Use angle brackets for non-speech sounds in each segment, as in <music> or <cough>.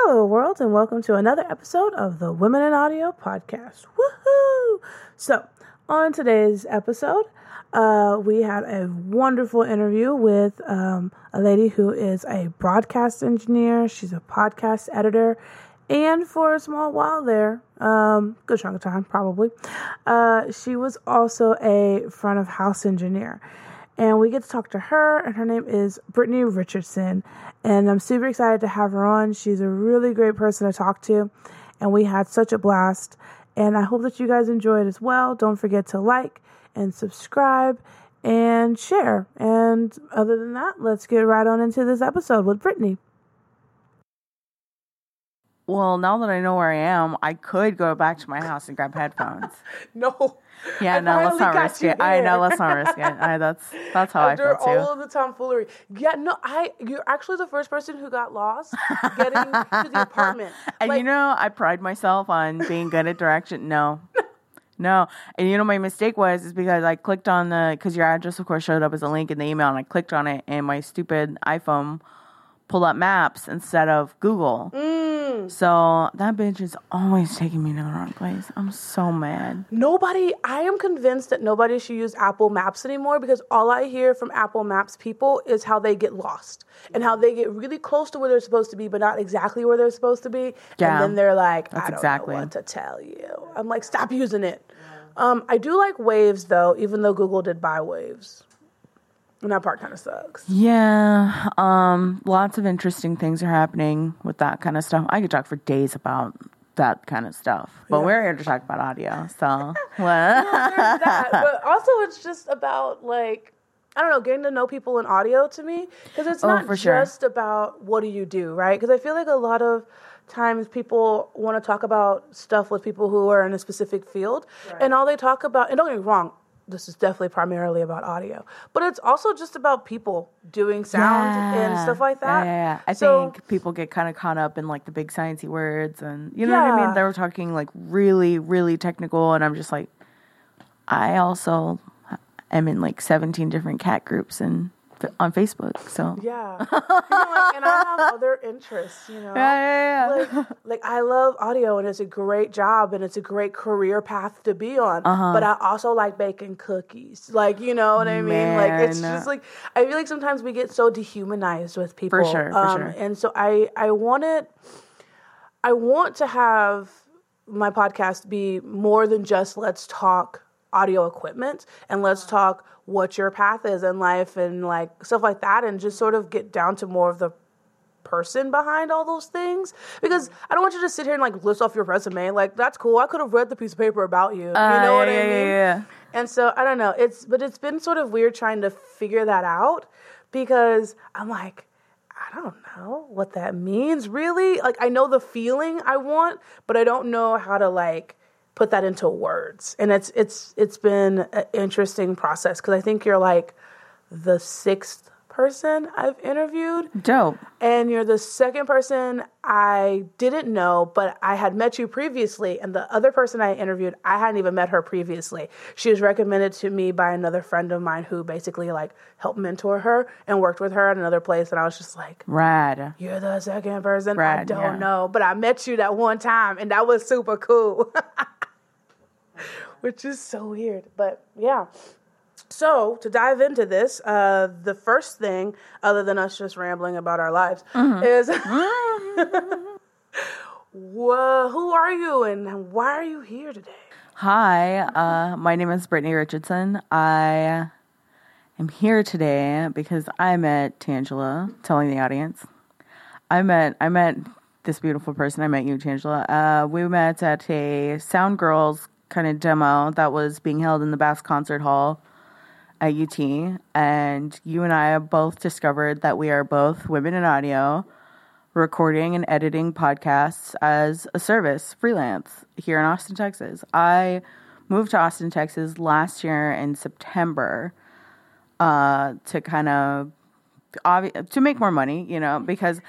Hello, world, and welcome to another episode of the Women in Audio podcast. Woohoo! So, on today's episode, uh, we had a wonderful interview with um, a lady who is a broadcast engineer. She's a podcast editor, and for a small while there, um, good chunk of time probably, uh, she was also a front of house engineer and we get to talk to her and her name is brittany richardson. And i'm super excited to have her on. She's a really great person to talk to and we had such a blast. And i hope that you guys enjoy it as well. Don't forget to like and subscribe and share. And other than that let's get right on into this episode with brittany. Well, now that I know where I am, I could go back to my house and grab headphones. <laughs> no. Yeah, I no, let's not risk it. I know, let's not risk it. I, that's that's how After I feel too. all of the tomfoolery. Yeah, no, I you're actually the first person who got lost getting to the <laughs> apartment. and Like, you know, I pride myself on being good at direction. No. No, and you know my mistake was is because I clicked on the because your address of course showed up as a link in the email and I clicked on it and my stupid iPhone pulled up Maps instead of Google. Mm. So that bitch is always taking me to the wrong place. I'm so mad. Nobody, I am convinced that nobody should use Apple Maps anymore because all I hear from Apple Maps people is how they get lost and how they get really close to where they're supposed to be, but not exactly where they're supposed to be. Yeah. And then they're like, That's I don't exactly. know what to tell you. I'm like, stop using it. Um, I do like Waze though, even though Google did buy Waze. And that part kind of sucks. Yeah, um, lots of interesting things are happening with that kind of stuff. I could talk for days about that kind of stuff, but Yeah. we're here to talk about audio. So, <laughs> <laughs> what? That, but also it's just about like I don't know, getting to know people in audio to me because it's Oh, not for sure. just about what do you do, right? Because I feel like a lot of times people want to talk about stuff with people who are in a specific field, and all they talk about, and don't get me wrong. This is definitely primarily about audio, but it's also just about people doing sound and stuff like that. yeah, yeah. I So- think people get kind of caught up in like the big sciencey words, and you know what I mean. They were talking like really, really technical, and I'm just like, I also am in like 17 different cat groups and on Facebook. So Yeah, <laughs> You know, like, and I have other interests, you know. yeah, yeah, yeah. like, like I love audio and it's a great job and it's a great career path to be on. Uh-huh. But I also like baking cookies. Like, you know what I mean? Like it's just like I feel like sometimes we get so dehumanized with people. Um, sure, for sure. And so I I want it I want to have my podcast be more than just let's talk audio equipment and let's talk what your path is in life and like stuff like that and just sort of get down to more of the person behind all those things. Because I don't want you to sit here and like list off your resume. Like that's cool. I could have read the piece of paper about you. You Uh, know what yeah, I mean? yeah, yeah. and so I don't know. It's but it's been sort of weird trying to figure that out because I'm like I don't know what that means really. Like I know the feeling I want, but I don't know how to like put that into words. And it's it's it's been an interesting process because I think you're like the sixth person I've interviewed Dope. and you're the second person I didn't know, but I had met you previously. And the other person I interviewed, I hadn't even met her previously. She was recommended to me by another friend of mine who basically like helped mentor her and worked with her at another place. And I was just like, Rad. You're the second person I Right, don't yeah. know, but I met you that one time, and that was super cool. <laughs> <laughs> Which is so weird, but yeah. So to dive into this, uh, the first thing, other than us just rambling about our lives, Mm-hmm. is <laughs> Wha who are you and why are you here today? Hi, uh, my name is Brittany Richardson. I am here today because I met Tangela, telling the audience. I met I met this beautiful person. I met you, Tangela. Uh, we met at a Sound Girls kind of demo that was being held in the Bass Concert Hall at UT, and you and I have both discovered that we are both women in audio recording and editing podcasts as a service, freelance, here in Austin, Texas. I moved to Austin, Texas last year in September uh, to kind of obvi- to make more money, you know, because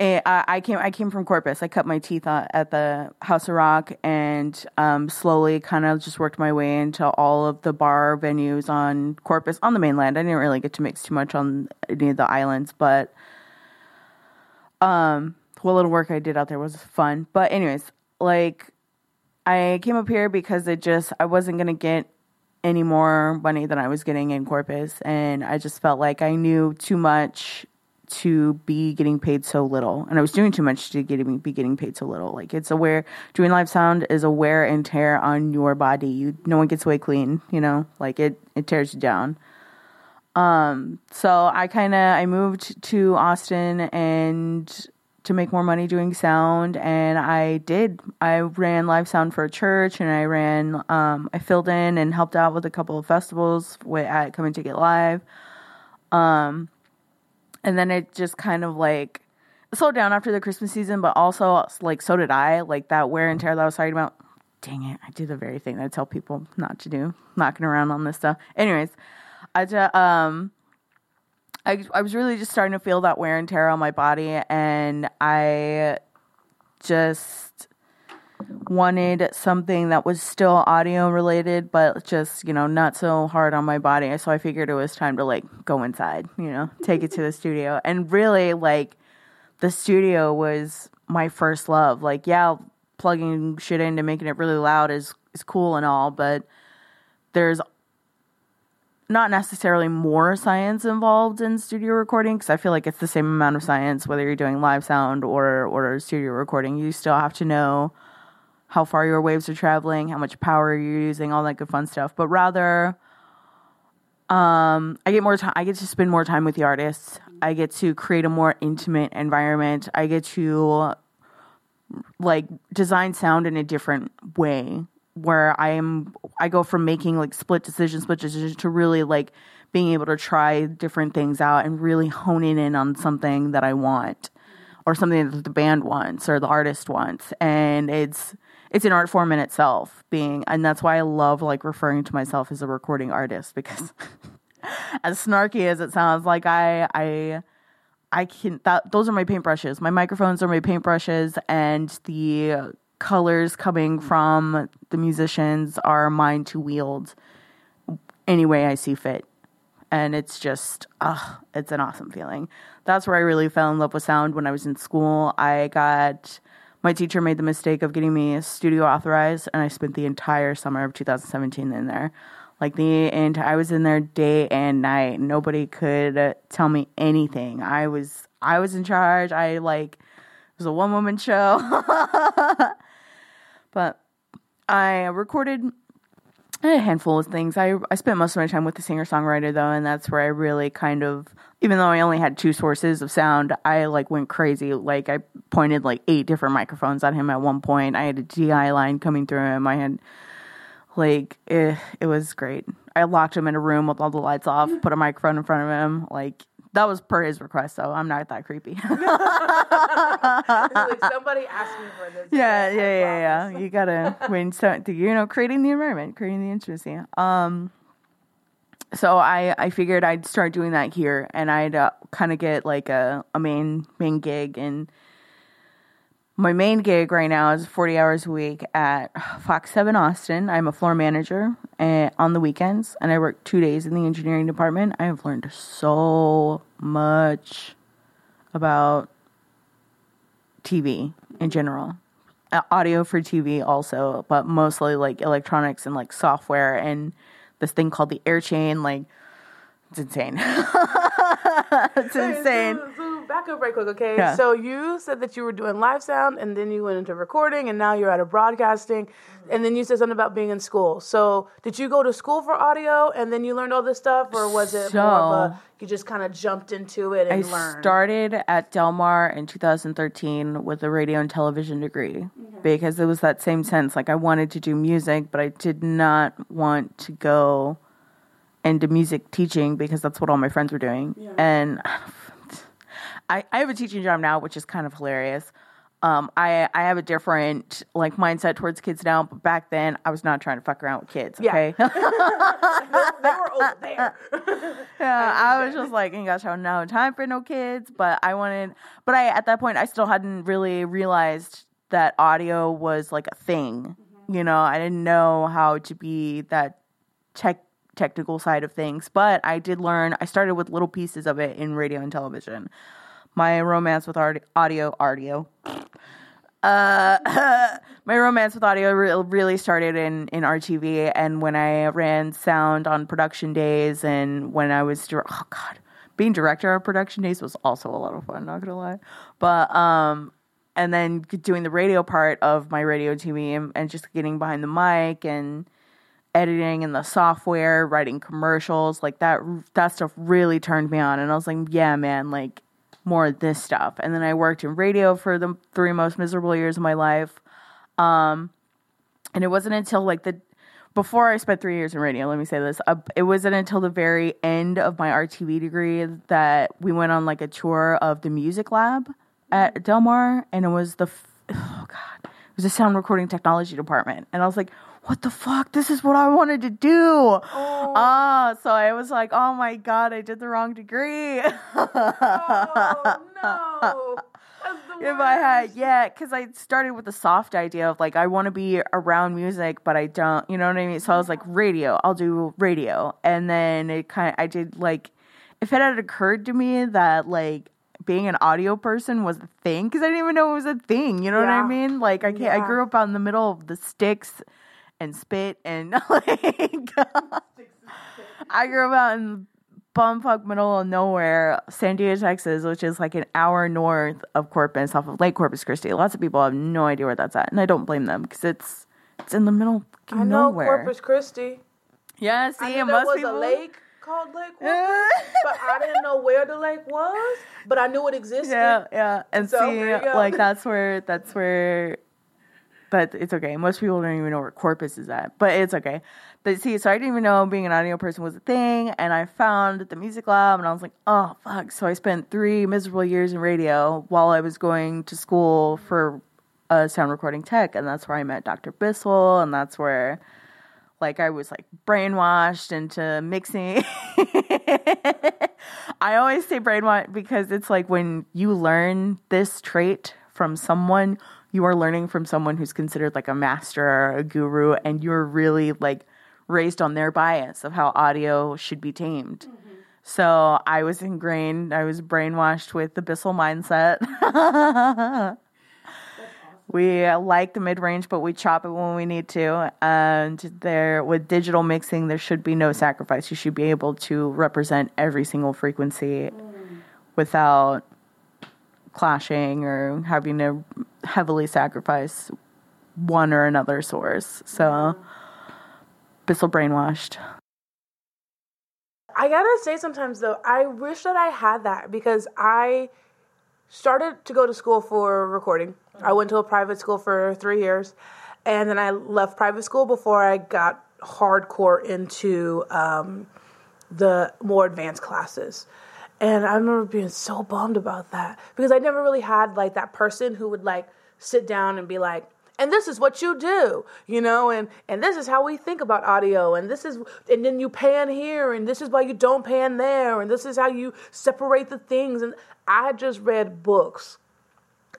I, I came I came from Corpus. I cut my teeth at the House of Rock and um, slowly kind of just worked my way into all of the bar venues on Corpus on the mainland. I didn't really get to mix too much on any of the islands, but um, what little work I did out there was fun. But anyways, like I came up here because it just I wasn't gonna get any more money than I was getting in Corpus, and I just felt like I knew too much to be getting paid so little, and I was doing too much to get be getting paid so little. Like it's a wear doing live sound is a wear and tear on your body. You no one gets away clean, you know, like it it tears you down. Um, so I kind of I moved to Austin and to make more money doing sound and I did I ran live sound for a church and I ran um, I filled in and helped out with a couple of festivals with, at Come and get Live um and then it just kind of like slowed down after the Christmas season but also like so did I like that wear and tear that I was talking about. Dang it I do the very thing that I tell people not to do knocking around on this stuff. Anyways I just um I, I was really just starting to feel that wear and tear on my body, and I just wanted something that was still audio related, but just, you know, not so hard on my body. So I figured it was time to like go inside, you know, take it to the studio. And really, like, the studio was my first love. Like, yeah, plugging shit into making it really loud is, is cool and all, but there's not necessarily more science involved in studio recording because I feel like it's the same amount of science whether you're doing live sound or or studio recording. You still have to know how far your waves are traveling, how much power you're using, all that good fun stuff. But rather, um, I get more time. I get to spend more time with the artists. I get to create a more intimate environment. I get to like design sound in a different way where I am I go from making like split decisions, split decisions to really like being able to try different things out and really honing in on something that I want or something that the band wants or the artist wants. And it's it's an art form in itself being and that's why I love like referring to myself as a recording artist because <laughs> as snarky as it sounds like I I I can that those are my paintbrushes. My microphones are my paintbrushes and the colors coming from the musicians are mine to wield any way I see fit. And it's just, ah, it's an awesome feeling. That's where I really fell in love with sound when I was in school. I got, my teacher made the mistake of getting me studio authorized, and I spent the entire summer of 2017 in there. Like the and I was in there day and night. Nobody could tell me anything. I was I was in charge. I like it was a one woman show. <laughs> But I recorded a handful of things. I I spent most of my time with the singer songwriter though, and that's where I really kind of, even though I only had two sources of sound, I like went crazy. Like I pointed like eight different microphones at him at one point. I had a DI line coming through him. I had like it, eh, it was great. I locked him in a room with all the lights off, put a microphone in front of him. Like that was per his request, so I'm not that creepy. <laughs> like <laughs> somebody asked me for this. Yeah, yeah, yeah, yeah. You gotta <laughs> when so you know creating the environment, creating the intimacy. Um, so I I figured I'd start doing that here, and I'd uh, kind of get like a a main main gig and my main gig right now is 40 hours a week at Fox 7 Austin. I'm a floor manager eh, on the weekends and I work two days in the engineering department. I have learned so much about TV in general. Audio for TV also, but mostly like electronics and like software and this thing called the air chain. Like, it's insane. <laughs> <laughs> it's insane. So, so back up right quick, okay? Yeah. So you said that you were doing live sound and then you went into recording and now you're out of broadcasting. And then you said something about being in school. So did you go to school for audio and then you learned all this stuff? Or was it so, more of a, you just kind of jumped into it and I learned? I started at Del Mar in 2013 with a radio and television degree because it was that same sense. Like I wanted to do music, but I did not want to go into music teaching because that's what all my friends were doing. Yeah. And <sighs> I, I have a teaching job now, which is kind of hilarious. Um, I I have a different like mindset towards kids now, but back then I was not trying to fuck around with kids. Okay, <laughs> yeah. they were over there. <laughs> yeah, I was just like, ain't got no time for no kids. But I wanted, but I at that point I still hadn't really realized that audio was like a thing. Mm-hmm. You know, I didn't know how to be that tech technical side of things, but I did learn. I started with little pieces of it in radio and television. my romance with audio, audio. Uh, <laughs> my romance with audio re- really started in in RTV, and when I ran sound on production days, and when I was dir- oh god, being director of production days was also a lot of fun. Not gonna lie, but um, and then doing the radio part of my radio TV and, and just getting behind the mic and editing and the software, writing commercials, like that that stuff really turned me on and I was like, yeah, man, like more of this stuff. And then I worked in radio for the three most miserable years of my life. Um and it wasn't until like the before I spent 3 years in radio, let me say this. Uh, it wasn't until the very end of my RTV degree that we went on like a tour of the music lab at Del Mar and it was the oh god, it was the sound recording technology department. And I was like, what the fuck? This is what I wanted to do. Oh. Ah, so I was like, oh my god, I did the wrong degree. <laughs> oh no. In my head, yeah, because I started with the soft idea of like I want to be around music, but I don't, you know what I mean. So I was like, radio, I'll do radio, and then it kind of, I did like, if it had occurred to me that like being an audio person was a thing, because I didn't even know it was a thing, you know Yeah. what I mean? Like I can't, I grew up out in the middle of the sticks and spit and <laughs> like I grew up out in bumfuck middle of nowhere, San Diego, Texas, which is like an hour north of Corpus, off of Lake Corpus Christi. Lots of people have no idea where that's at, and I don't blame them because it's it's in the middle of I know nowhere. Corpus Christi. Yeah, see, I it there must was be a lake called Lake <laughs> Corpus, but I didn't know where the lake was. But I knew it existed. Yeah, yeah, and So, see, there you go. like that's where that's where. But it's okay. Most people don't even know where Corpus is at, but it's okay. But see, so I didn't even know being an audio person was a thing, and I found the music lab, and I was like, oh fuck. So I spent three miserable years in radio while I was going to school for uh, sound recording tech, and that's where I met Dr. Bissell, and that's where like I was like brainwashed into mixing. <laughs> I always say brainwashed because it's like when you learn this trait from someone, you are learning from someone who's considered like a master or a guru, and you're really like raised on their bias of how audio should be tamed. Mm-hmm. So I was ingrained, I was brainwashed with the Bissell mindset. <laughs> We like the mid range, but we chop it when we need to. And there, with digital mixing, there should be no sacrifice. You should be able to represent every single frequency mm. without clashing or having to heavily sacrifice one or another source. So, Bissell brainwashed. I gotta say, sometimes though, I wish that I had that because I started to go to school for recording. I went to a private school for three years, and then I left private school before I got hardcore into um, the more advanced classes. And I remember being so bummed about that because I never really had like that person who would like sit down and be like, and this is what you do, you know, and and this is how we think about audio, and this is, and then you pan here, and this is why you don't pan there, and this is how you separate the things. And I just read books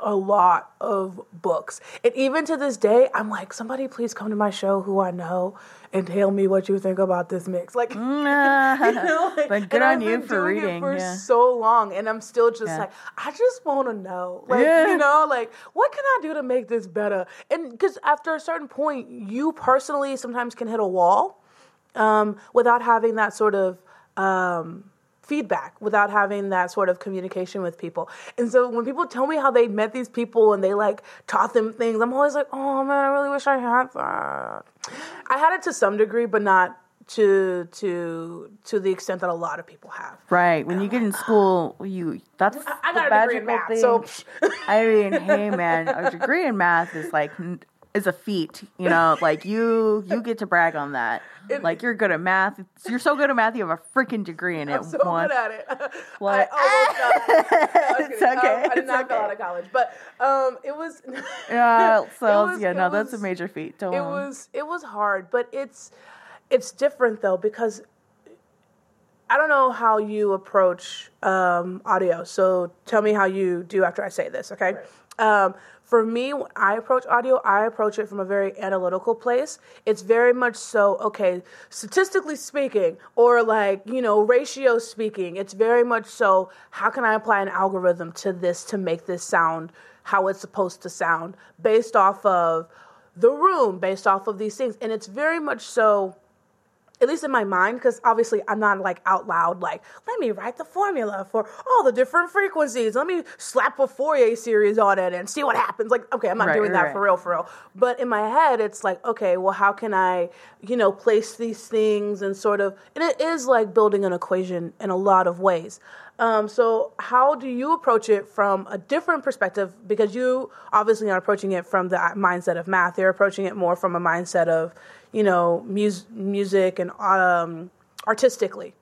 a lot of books. And even to this day, I'm like, somebody please come to my show who I know and tell me what you think about this mix. <laughs> Like, <laughs> you know, like- But good on you been for reading, for yeah. so long, and I'm still just Yeah. like, I just want to know, like, Yeah. you know, like, what can I do to make this better? And because after a certain point, you personally sometimes can hit a wall um, without having that sort of um, feedback, without having that sort of communication with people. And so when people tell me how they met these people and they like taught them things, I'm always like, oh man, I really wish I had that. I had it to some degree, but not to to to the extent that a lot of people have. Right. When you get in school, you that's I the got a degree in magical math, thing. so I mean, hey man, a degree in math is like is a feat, you know. Like you, you get to brag on that. Like you're good at math. You're so good at math. You have a freaking degree in it. I'm so One. good at it. <laughs> What? I almost got it. <laughs> It's okay, Um, I did it's not go out of college, but um, it was. <laughs> Yeah. So was- yeah, it no, that's a major feat. Don't. it was it was hard but it's it's different though because I don't know how you approach um, audio, so tell me how you do after I say this, okay? Um, for me, when I approach audio, I approach it from a very analytical place. It's very much so, okay, statistically speaking, or like, you know, ratio speaking, it's very much so, how can I apply an algorithm to this to make this sound how it's supposed to sound based off of the room, based off of these things? And it's very much so at least in my mind, because obviously I'm not like out loud, like, let me write the formula for all the different frequencies. Let me slap a Fourier series on it and see what happens. Like, okay, I'm not Right, doing that right. for real, for real. But in my head, it's like, okay, well, how can I, you know, place these things and sort of, and it is like building an equation in a lot of ways. Um, so, how do you approach it from a different perspective? Because you obviously are approaching it from the mindset of math. You're approaching it more from a mindset of, you know, mus- music and um, artistically.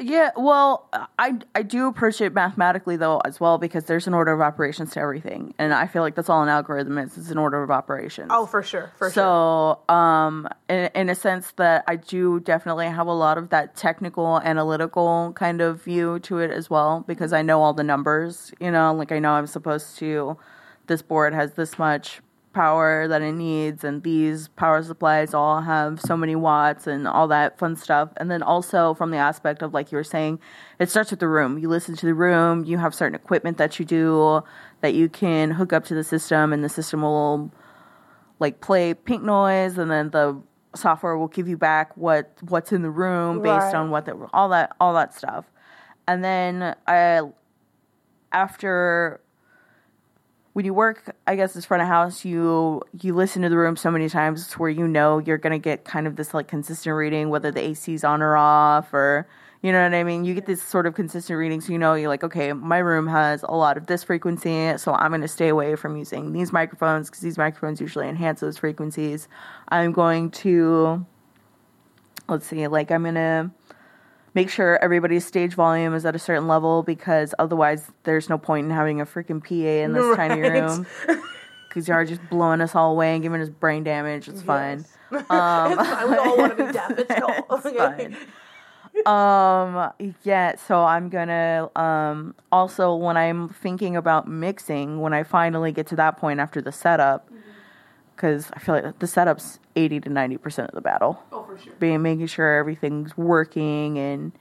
Yeah, well, I I do approach it mathematically though as well because there's an order of operations to everything, and I feel like that's all an algorithm is. It's an order of operations. Oh, for sure, for sure. So, um, in, in a sense that I do definitely have a lot of that technical, analytical kind of view to it as well, because I know all the numbers, you know, like I know I'm supposed to, this board has this much power that it needs, and these power supplies all have so many watts and all that fun stuff. And then also from the aspect of, like you were saying, it starts with the room. You listen to the room, you have certain equipment that you do that you can hook up to the system, and the system will like play pink noise and then the software will give you back what what's in the room based Right. on what the all that all that stuff and then I after when you work i guess as front of house you you listen to the room so many times where you know you're gonna get kind of this like consistent reading whether the ac's on or off or you know what i mean? You get this sort of consistent reading so you know you're like okay my room has a lot of this frequency so i'm gonna stay away from using these microphones because these microphones usually enhance those frequencies. I'm going to let's see like i'm gonna make sure everybody's stage volume is at a certain level because otherwise there's no point in having a freaking PA in this tiny room <laughs> because you are just blowing us all away and giving us brain damage. It's fine. <laughs> it's fine. We all want to be deaf. <laughs> It's cool. It's fine. um yeah so i'm gonna um also when i'm thinking about mixing when i finally get to that point after the setup because i feel like the setup's 80 to 90 percent of the battle Oh, for sure. being making sure everything's working and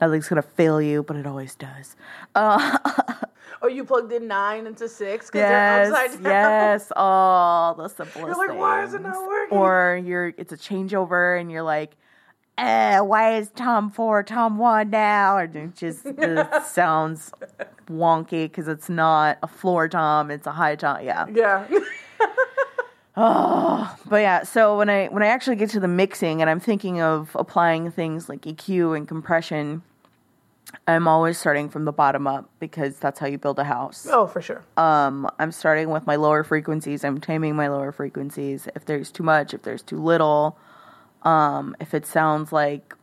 nothing's gonna fail you, but it always does. Uh, <laughs> Or you plugged in nine into six because yes, they're upside down. yes, all the simplest. You're like, why is it not working? Or you're it's a changeover and you're like, eh, why is Tom four Tom one now? Or it just <laughs> it sounds wonky because it's not a floor tom, it's a high tom. Yeah. Yeah. <laughs> Oh, but yeah, so when I when I actually get to the mixing and I'm thinking of applying things like EQ and compression, I'm always starting from the bottom up because that's how you build a house. oh, for sure. Um, I'm starting with my lower frequencies. I'm taming my lower frequencies. If there's too much, if there's too little, um, if it sounds like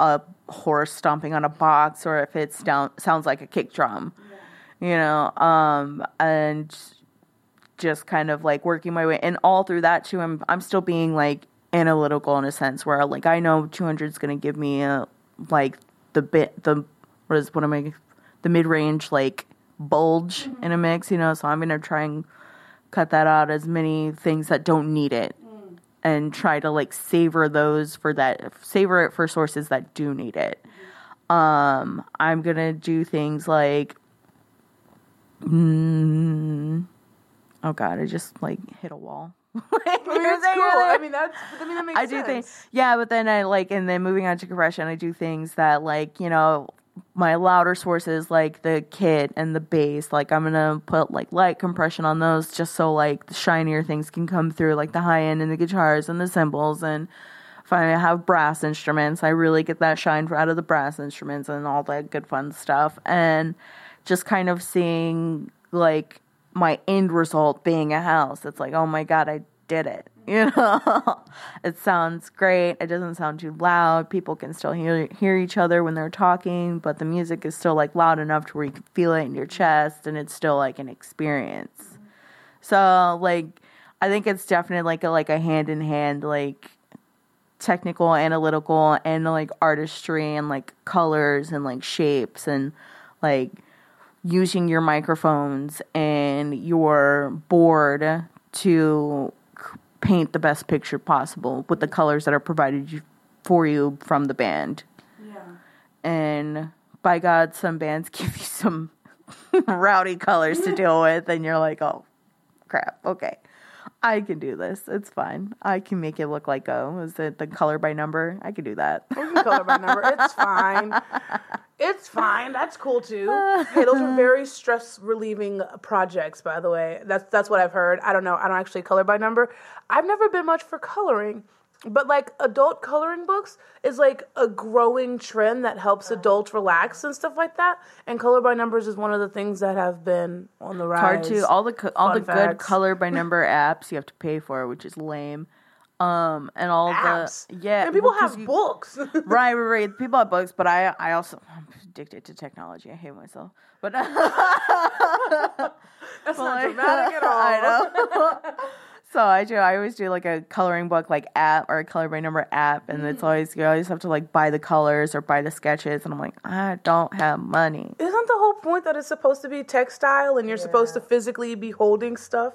a horse stomping on a box, or if it down, sounds like a kick drum, you know, um, and just kind of like working my way. And all through that too, I'm I'm still being like analytical in a sense where like I know 200 is going to give me a, like the bit the what is what am I the mid range like bulge in a mix, you know. So I'm going to try and cut that out as many things that don't need it. And try to like savor those for that, savor it for sources that do need it. Um, I'm gonna do things like Mm, oh god, I just like hit a wall. <laughs> Oh, I mean, that's cool. I mean, that's. I mean, that makes I do sense. things, yeah, but then I like, and then moving on to compression, I do things that like, you know, my louder sources like the kit and the bass, like I'm gonna put like light compression on those just so like the shinier things can come through, like the high end and the guitars and the cymbals and. If I have brass instruments, I really get that shine out of the brass instruments and all that good fun stuff. And just kind of seeing like my end result being a house. It's like, oh my god, I did it. <laughs> You know, it sounds great. It doesn't sound too loud. People can still hear hear each other when they're talking, but the music is still like loud enough to where you can feel it in your chest, and it's still like an experience. So like, I think it's definitely like a like a hand in hand like technical, analytical, and like artistry and like colors and like shapes and like using your microphones and your board to paint the best picture possible with the colors that are provided you, for you from the band. Yeah. And by God, some bands <laughs> give you some <laughs> rowdy colors to deal with, and you're like, oh, crap, okay. I can do this. It's fine. I can make it look like go. Is it the color by number? I can do that. We can color by number. <laughs> It's fine. It's fine. That's cool too. <laughs> Hey, those are very stress relieving projects, by the way. That's that's what I've heard. I don't know. I don't actually color by number. I've never been much for coloring. But like adult coloring books is like a growing trend that helps adults relax and stuff like that. And color by numbers is one of the things that have been on the rise. hard to all the co- all Fun the good color by <laughs> number apps you have to pay for, which is lame. Um, and all apps. the yeah, and people well, 'cause have you- books. <laughs> right, right, right. People have books, but I I also <laughs> I'm addicted to technology. I hate myself, but That's not dramatic at all. I know. So I do. I always do like a coloring book, like app or a color by number app, and Mm. it's always you always have to like buy the colors or buy the sketches, and I'm like, I don't have money. Isn't the whole point that it's supposed to be textile and you're supposed to physically be holding stuff?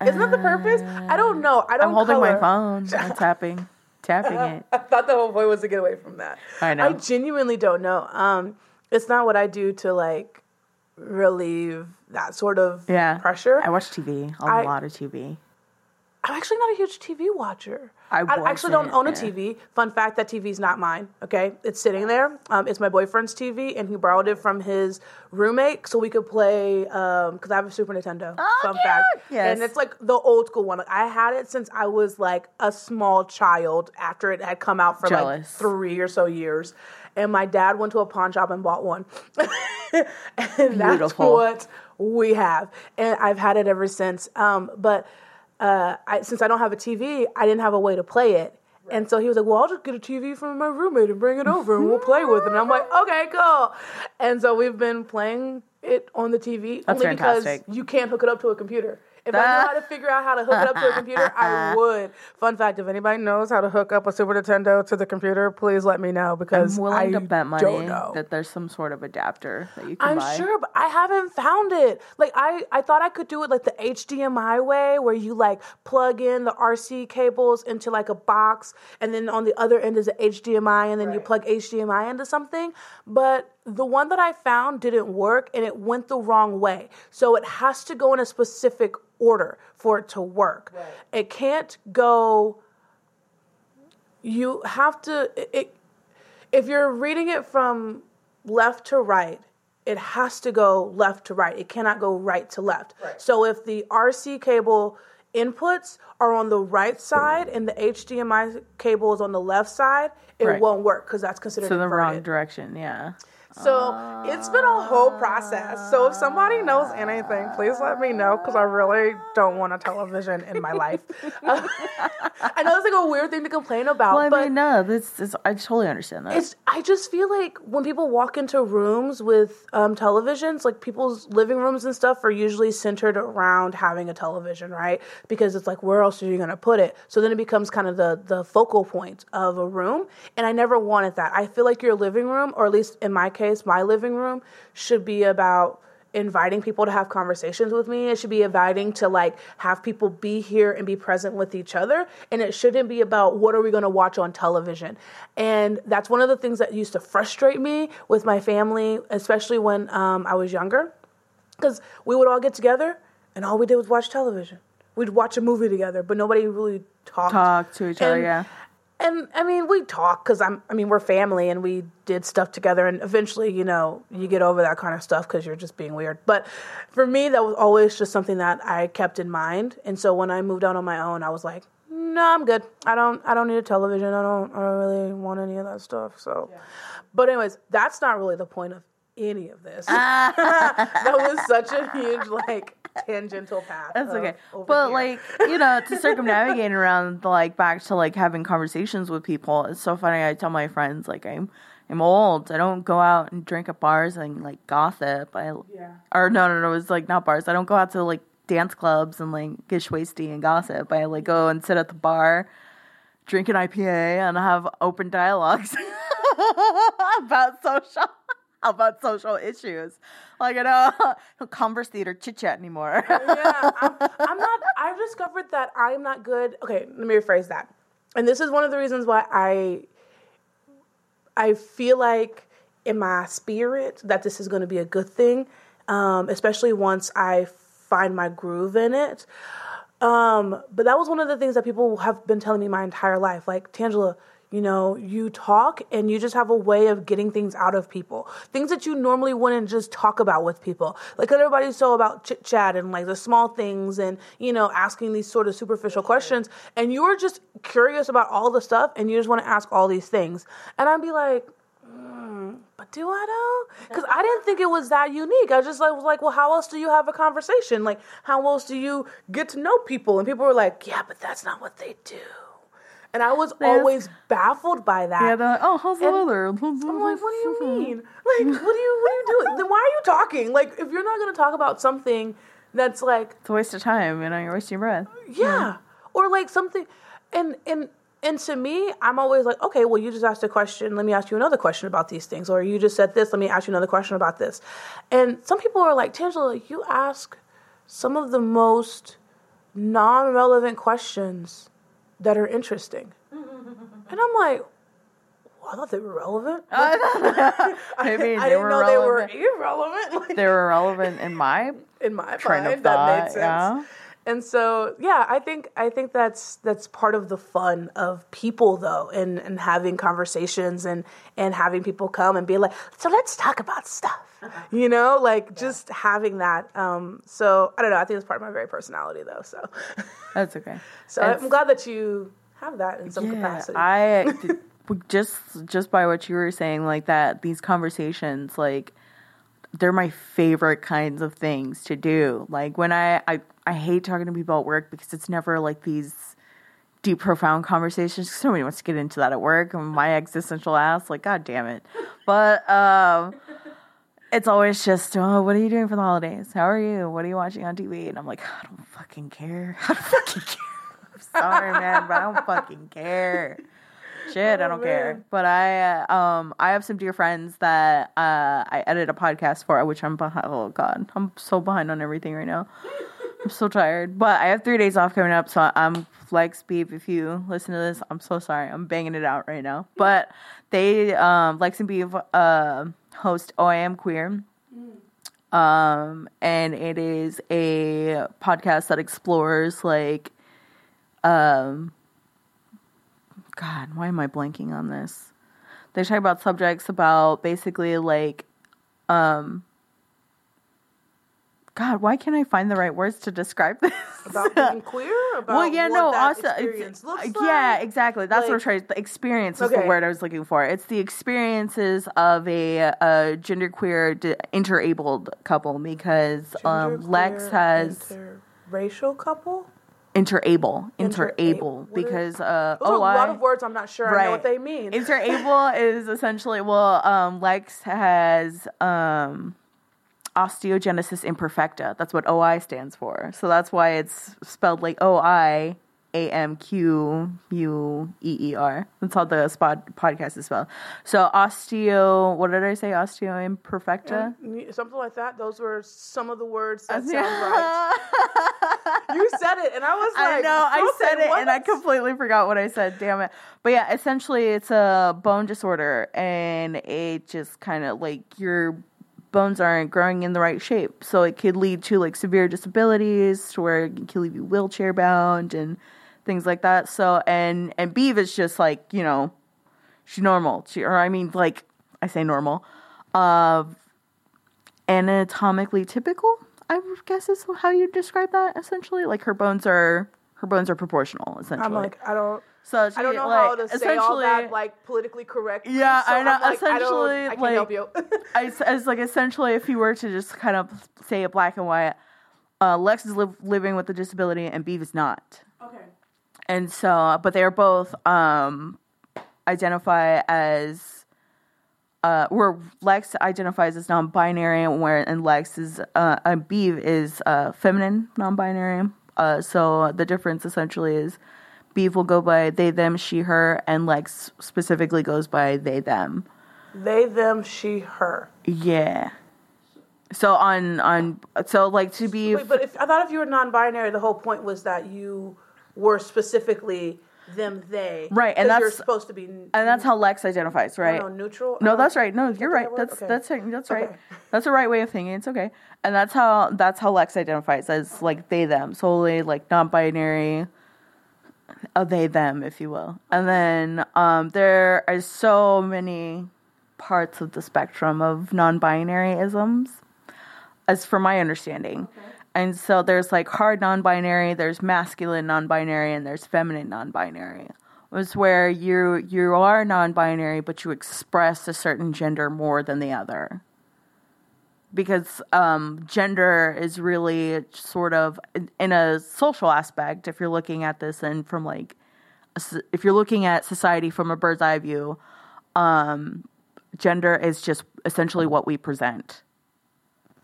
Isn't that the purpose? I don't know. I don't. I'm holding my color. phone, and <laughs> tapping, tapping it. I thought the whole point was to get away from that. I know. I genuinely don't know. Um, it's not what I do to like relieve that sort of Yeah, pressure. I watch TV, a I- lot of TV. I'm actually not a huge TV watcher. I actually don't own a TV. Fun fact: that TV's not mine. Okay, it's sitting there. Um, it's my boyfriend's TV, and he borrowed it from his roommate so we could play. Because I have a Super Nintendo. Oh, fun cute! fact, Yes. and it's like the old school one. Like I had it since I was like a small child. After it had come out for like three or so years, and my dad went to a pawn shop and bought one. <laughs> and that's what we have, and I've had it ever since. Um, but uh, I, since I don't have a TV, I didn't have a way to play it. And so he was like, "Well, I'll just get a TV from my roommate and bring it over, and we'll play with it." And I'm like, "Okay, cool." And so we've been playing it on the TV That's only because you can't hook it up to a computer. If I knew how to <laughs> figure out how to hook it up to a computer, I would. Fun fact: If anybody knows how to hook up a Super Nintendo to the computer, please let me know because I'm willing I to bet money that there's some sort of adapter that you can I'm buy. sure, but I haven't found it. Like I, I thought I could do it like the HDMI way, where you like plug in the RC cables into like a box, and then on the other end is a HDMI, and then you plug HDMI into something. But the one that I found didn't work, and it went the wrong way. So it has to go in a specific order for it to work. It can't go. You have to. It, it if you're reading it from left to right, it has to go left to right. It cannot go right to left. So if the RC cable inputs are on the right side and the HDMI cable is on the left side, it Right. won't work because that's considered to the wrong direction. Yeah. So it's been a whole process. So if somebody knows anything, please let me know because I really don't want a television in my life. <laughs> <laughs> I know it's like a weird thing to complain about, Well, I but mean, no, this is, I totally understand that. it's I just feel like when people walk into rooms with um, televisions, like people's living rooms and stuff are usually centered around having a television, right? Because it's like where else are you going to put it? So then it becomes kind of the the focal point of a room, and I never wanted that. I feel like your living room, or at least in my case, my living room should be about inviting people to have conversations with me. It should be inviting to like have people be here and be present with each other. And it shouldn't be about what are we going to watch on television. And that's one of the things that used to frustrate me with my family, especially when um, I was younger, because we would all get together and all we did was watch television. We'd watch a movie together, but nobody really talked. Talk to each other, yeah. And I mean, we talk because I'm. I mean, we're family, and we did stuff together. And eventually, you know, you get over that kind of stuff because you're just being weird. But for me, that was always just something that I kept in mind. And so when I moved out on my own, I was like, no, I'm good. I don't. I don't need a television. I don't. I don't really want any of that stuff. So, but anyways, that's not really the point of any of this. Ah. <laughs> that was such a huge like <laughs> tangential path. That's okay. But here. like, you know, to circumnavigate <laughs> around like back to like having conversations with people, it's so funny. I tell my friends like I'm I'm old. I don't go out and drink at bars and like gossip. I Yeah. or no no no, it's like not bars. I don't go out to like dance clubs and like get wasty and gossip. I like go and sit at the bar, drink an IPA and have open dialogues <laughs> about social about social issues. Like I don't, don't <laughs> converse theater chit chat anymore. yeah, I'm, I'm <laughs> not. I've discovered that I'm not good. Okay, let me rephrase that. And this is one of the reasons why I I feel like in my spirit that this is going to be a good thing, um, especially once I find my groove in it. Um, but that was one of the things that people have been telling me my entire life. Like, Tangela, you know, you talk and you just have a way of getting things out of people. Things that you normally wouldn't just talk about with people. Like everybody's so about chit chat and like the small things and, you know, asking these sort of superficial questions. And you're just curious about all the stuff and you just want to ask all these things. And I'd be like, mm, but do I though? Because I didn't think it was that unique. I just like was like, well, how else do you have a conversation? Like, how else do you get to know people? And people were like, yeah, but that's not what they do. And I was always baffled by that. Yeah, they're like, oh, how's the And weather? <laughs> I'm like, what do you mean? Like, what do you what are you doing? <laughs> Then why are you talking? Like, if you're not going to talk about something that's like, It's a waste of time. You know, you're wasting your breath. yeah, or like something, and and and to me, I'm always like, okay, well, you just asked a question. Let me ask you another question about these things, or you just said this. Let me ask you another question about this. And some people are like, Tangela, you ask some of the most non-relevant questions that are interesting, and I'm like. Well, I thought they were relevant. <laughs> I, <laughs> I mean, I didn't were know they were irrelevant. <laughs> Like, They were relevant in my in my train mind, of that made thought. sense. Yeah. And so, yeah, I think I think that's that's part of the fun of people though, and and having conversations and and having people come and be like, so let's talk about stuff, you know, like just having that. Um, so I don't know. I think it's part of my very personality though. So, <laughs> That's okay. so It's- I'm glad that you have that in some Yeah, capacity. I <laughs> just just by what you were saying, like that, these conversations, like they're my favorite kinds of things to do. Like when I I, I hate talking to people at work because it's never like these deep, profound conversations. Nobody wants to get into that at work. And my existential ass, like, god damn it. But um it's always just, oh, what are you doing for the holidays? How are you? What are you watching on TV? And I'm like, I don't fucking care. <laughs> I don't fucking care. I'm sorry, man, but I don't fucking care. Shit, I don't care. But I, uh, um, I have some dear friends that uh, I edit a podcast for, which I'm behind. Oh God, I'm so behind on everything right now. I'm so tired. But I have three days off coming up, so I'm Lex Beep. If you listen to this, I'm so sorry. I'm banging it out right now. But they, um, Lex and Beep, uh, host Oh I Am Queer. Um, and it is a podcast that explores like, um, God, why am I blanking on this? They talk about subjects about basically like, um, God, why can't I find the right words to describe <laughs> this? about being queer, about well, yeah, no, also, experience it's, looks yeah, exactly. That's what I'm trying. The experience is the word I was looking for. It's the experiences of a, a genderqueer, interabled couple because um, Lex has interracial couple. interable, Interable. interable because uh, Those a lot of words I'm not sure I know what they mean. <laughs> Interable is essentially well, um, Lex has um, osteogenesis imperfecta. That's what OI stands for. So that's why it's spelled like O I A M Q U E E R. That's how the spot podcast is spelled. So osteo. What did I say? Osteo imperfecta. Um, something like that. Those were some of the words that <laughs> sound right. You said it, and I was like, I know, I said it and I completely forgot what I said. Damn it. But yeah, essentially it's a bone disorder and it just kind of like your bones aren't growing in the right shape. So it could lead to like severe disabilities to where it can leave you wheelchair bound and things like that. So and and Beav is just like, you know, she's normal. She or I mean like I say normal. Uh anatomically typical, I guess is how you describe that essentially. Like her bones are her bones are proportional essentially. I'm like, I don't, so she, I don't know like, how to say all that like politically correct. Yeah, so I know, I'm like, I, don't, essentially, I can't like- help you. <laughs> I, s- as like essentially if you were to just kind of say it black and white, uh, Lex is live, living with a disability and Beav is not. okay. And so, but they are both um, identify as uh, where Lex identifies as non-binary, and where and Lex is uh, and Beav is uh, feminine non-binary. Uh, so the difference essentially is Beef will go by they, them, she, her, and Lex specifically goes by they, them. They, them, she, her. Yeah. So on on so like to be Wait, but if I thought if you were non-binary, the whole point was that you were specifically them, they. Right, and that's- supposed to be. and that's how Lex identifies, oh, right? no, neutral. No, Oh, that's right. No, you're right. right? That's Okay. that's. That's right. Okay. <laughs> That's the right way of thinking. It's okay. And that's how that's how Lex identifies as like they them solely like non-binary, a they them if you will. And then um, there are so many parts of the spectrum of non-binary isms, as for my understanding. And so there's like hard non-binary, there's masculine non-binary, and there's feminine non-binary. Was where you you are non-binary, but you express a certain gender more than the other. Because um, gender is really sort of in- a social aspect. If you're looking at this and from like, if you're looking at society from a bird's eye view, um, gender is just essentially what we present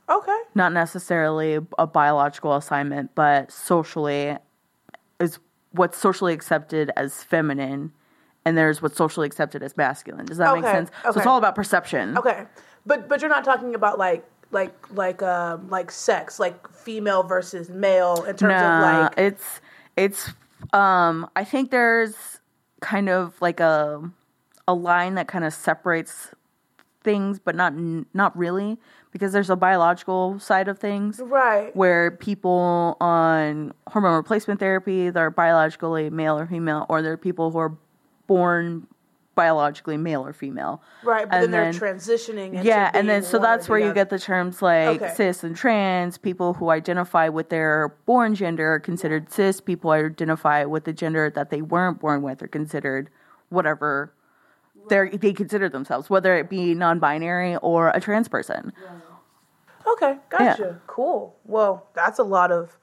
Okay. not necessarily a biological assignment, but socially is what's socially accepted as feminine, and there's what's socially accepted as masculine. Does that make sense? Okay, sense? So it's all about perception. Okay, but but you're not talking about like like like um like sex, like female versus male in terms Nah, of like it's it's um I think there's kind of like a a line that kind of separates things but not not really because there's a biological side of things right. where people on hormone replacement therapy they're biologically male or female or there are people who are born biologically male or female Right, but and then they're then- transitioning. Into yeah and then so that's where you other. get the terms like Okay. cis and trans people who identify with their born gender are considered cis people who identify with the gender that they weren't born with are considered whatever they they consider themselves whether it be non-binary or a trans person Okay, gotcha. Cool. Well, that's a lot of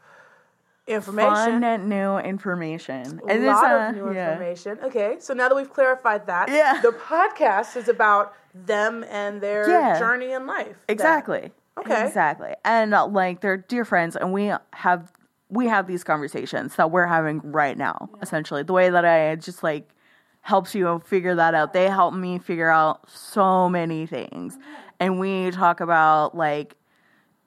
information. fun and new information A and lot it's, of uh, new yeah. information. Okay, so now that we've clarified that, Yeah. the podcast is about them and their Yeah. journey in life. That- Exactly. Okay. Exactly. And uh, like they're dear friends, and we have we have these conversations that we're having right now. Essentially, the way that I just like helps you figure that out. They help me figure out so many things, and we talk about like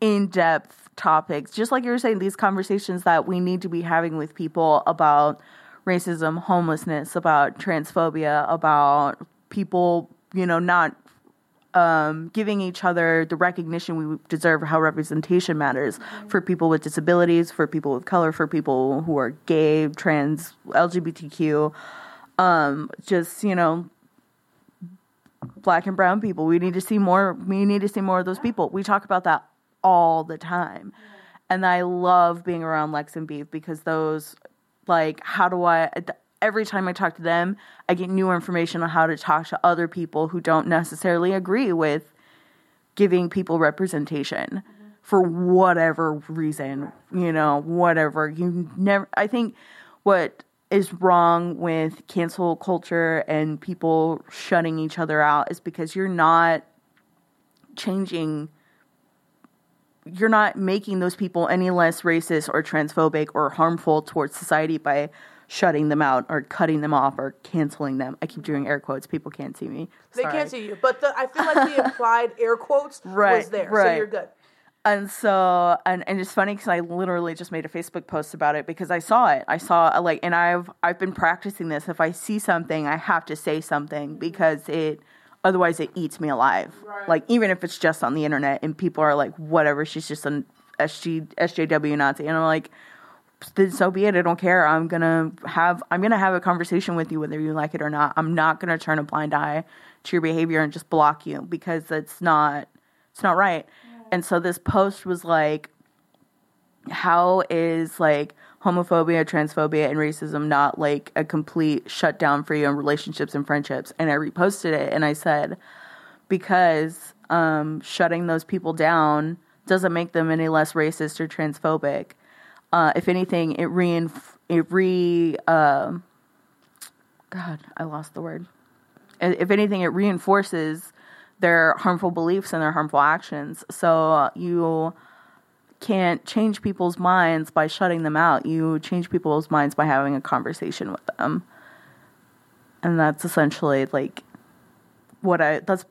in depth topics, just like you were saying. These conversations that we need to be having with people about racism, homelessness, about transphobia, about people, you know, not um, giving each other the recognition we deserve, how representation matters for people with disabilities, for people with color, for people who are gay, trans, LGBTQ, um, just you know, black and brown people. We need to see more. We need to see more of those people. We talk about that all the time, and I love being around Lex and Beef because those, like, how do I? Every time I talk to them, I get new information on how to talk to other people who don't necessarily agree with giving people representation for whatever reason, you know, whatever. You never, I think what is wrong with cancel culture and people shutting each other out is because you're not changing you're not making those people any less racist or transphobic or harmful towards society by shutting them out or cutting them off or canceling them. I keep doing air quotes. People can't see me. They can't see you, but the, I feel like the <laughs> implied air quotes Right, was there, so you're good. And so, and, and it's funny because I literally just made a Facebook post about it because I saw it. I saw like, and I've I've been practicing this. If I see something, I have to say something because it, otherwise it eats me alive. Like even if it's just on the internet and people are like, whatever, she's just an SG SJW Nazi, and I'm like, then so be it. I don't care. I'm gonna have I'm gonna have a conversation with you whether you like it or not. I'm not gonna turn a blind eye to your behavior and just block you because it's not it's not right. And so this post was like, how is like homophobia, transphobia, and racism not like a complete shutdown for you in relationships and friendships? And I reposted it and I said, because um, shutting those people down doesn't make them any less racist or transphobic. Uh, if anything, it re it re uh, God, I lost the word. If anything, it reinforces their harmful beliefs and their harmful actions. So uh, you can't change people's minds by shutting them out. You change people's minds by having a conversation with them. And that's essentially like what I that's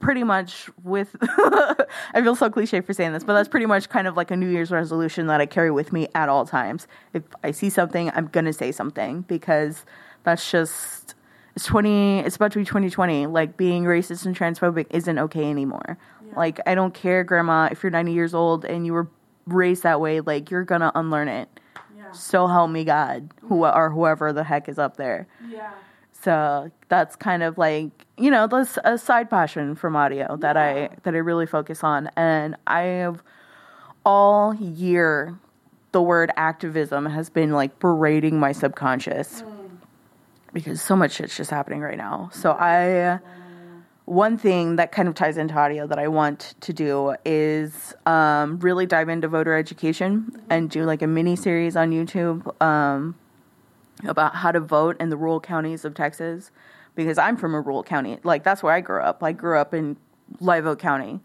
pretty much with <laughs> I feel so cliche for saying this, but that's pretty much kind of like a New Year's resolution that I carry with me at all times. If I see something, I'm gonna say something because that's just it's twenty it's about to be twenty twenty. Like being racist and transphobic isn't okay anymore. Yeah. Like I don't care, grandma, if you're ninety years old and you were raised that way, like you're gonna unlearn it. Yeah. So help me God, who or whoever the heck is up there. Yeah. So that's kind of like you know that's a side passion from audio that yeah. I that I really focus on, and I have all year the word activism has been like berating my subconscious mm. because so much shit's just happening right now. So I one thing that kind of ties into audio that I want to do is um, really dive into voter education and do like a mini series on YouTube um, about how to vote in the rural counties of Texas because I'm from a rural county. Like that's where I grew up. I grew up in Live Oak County.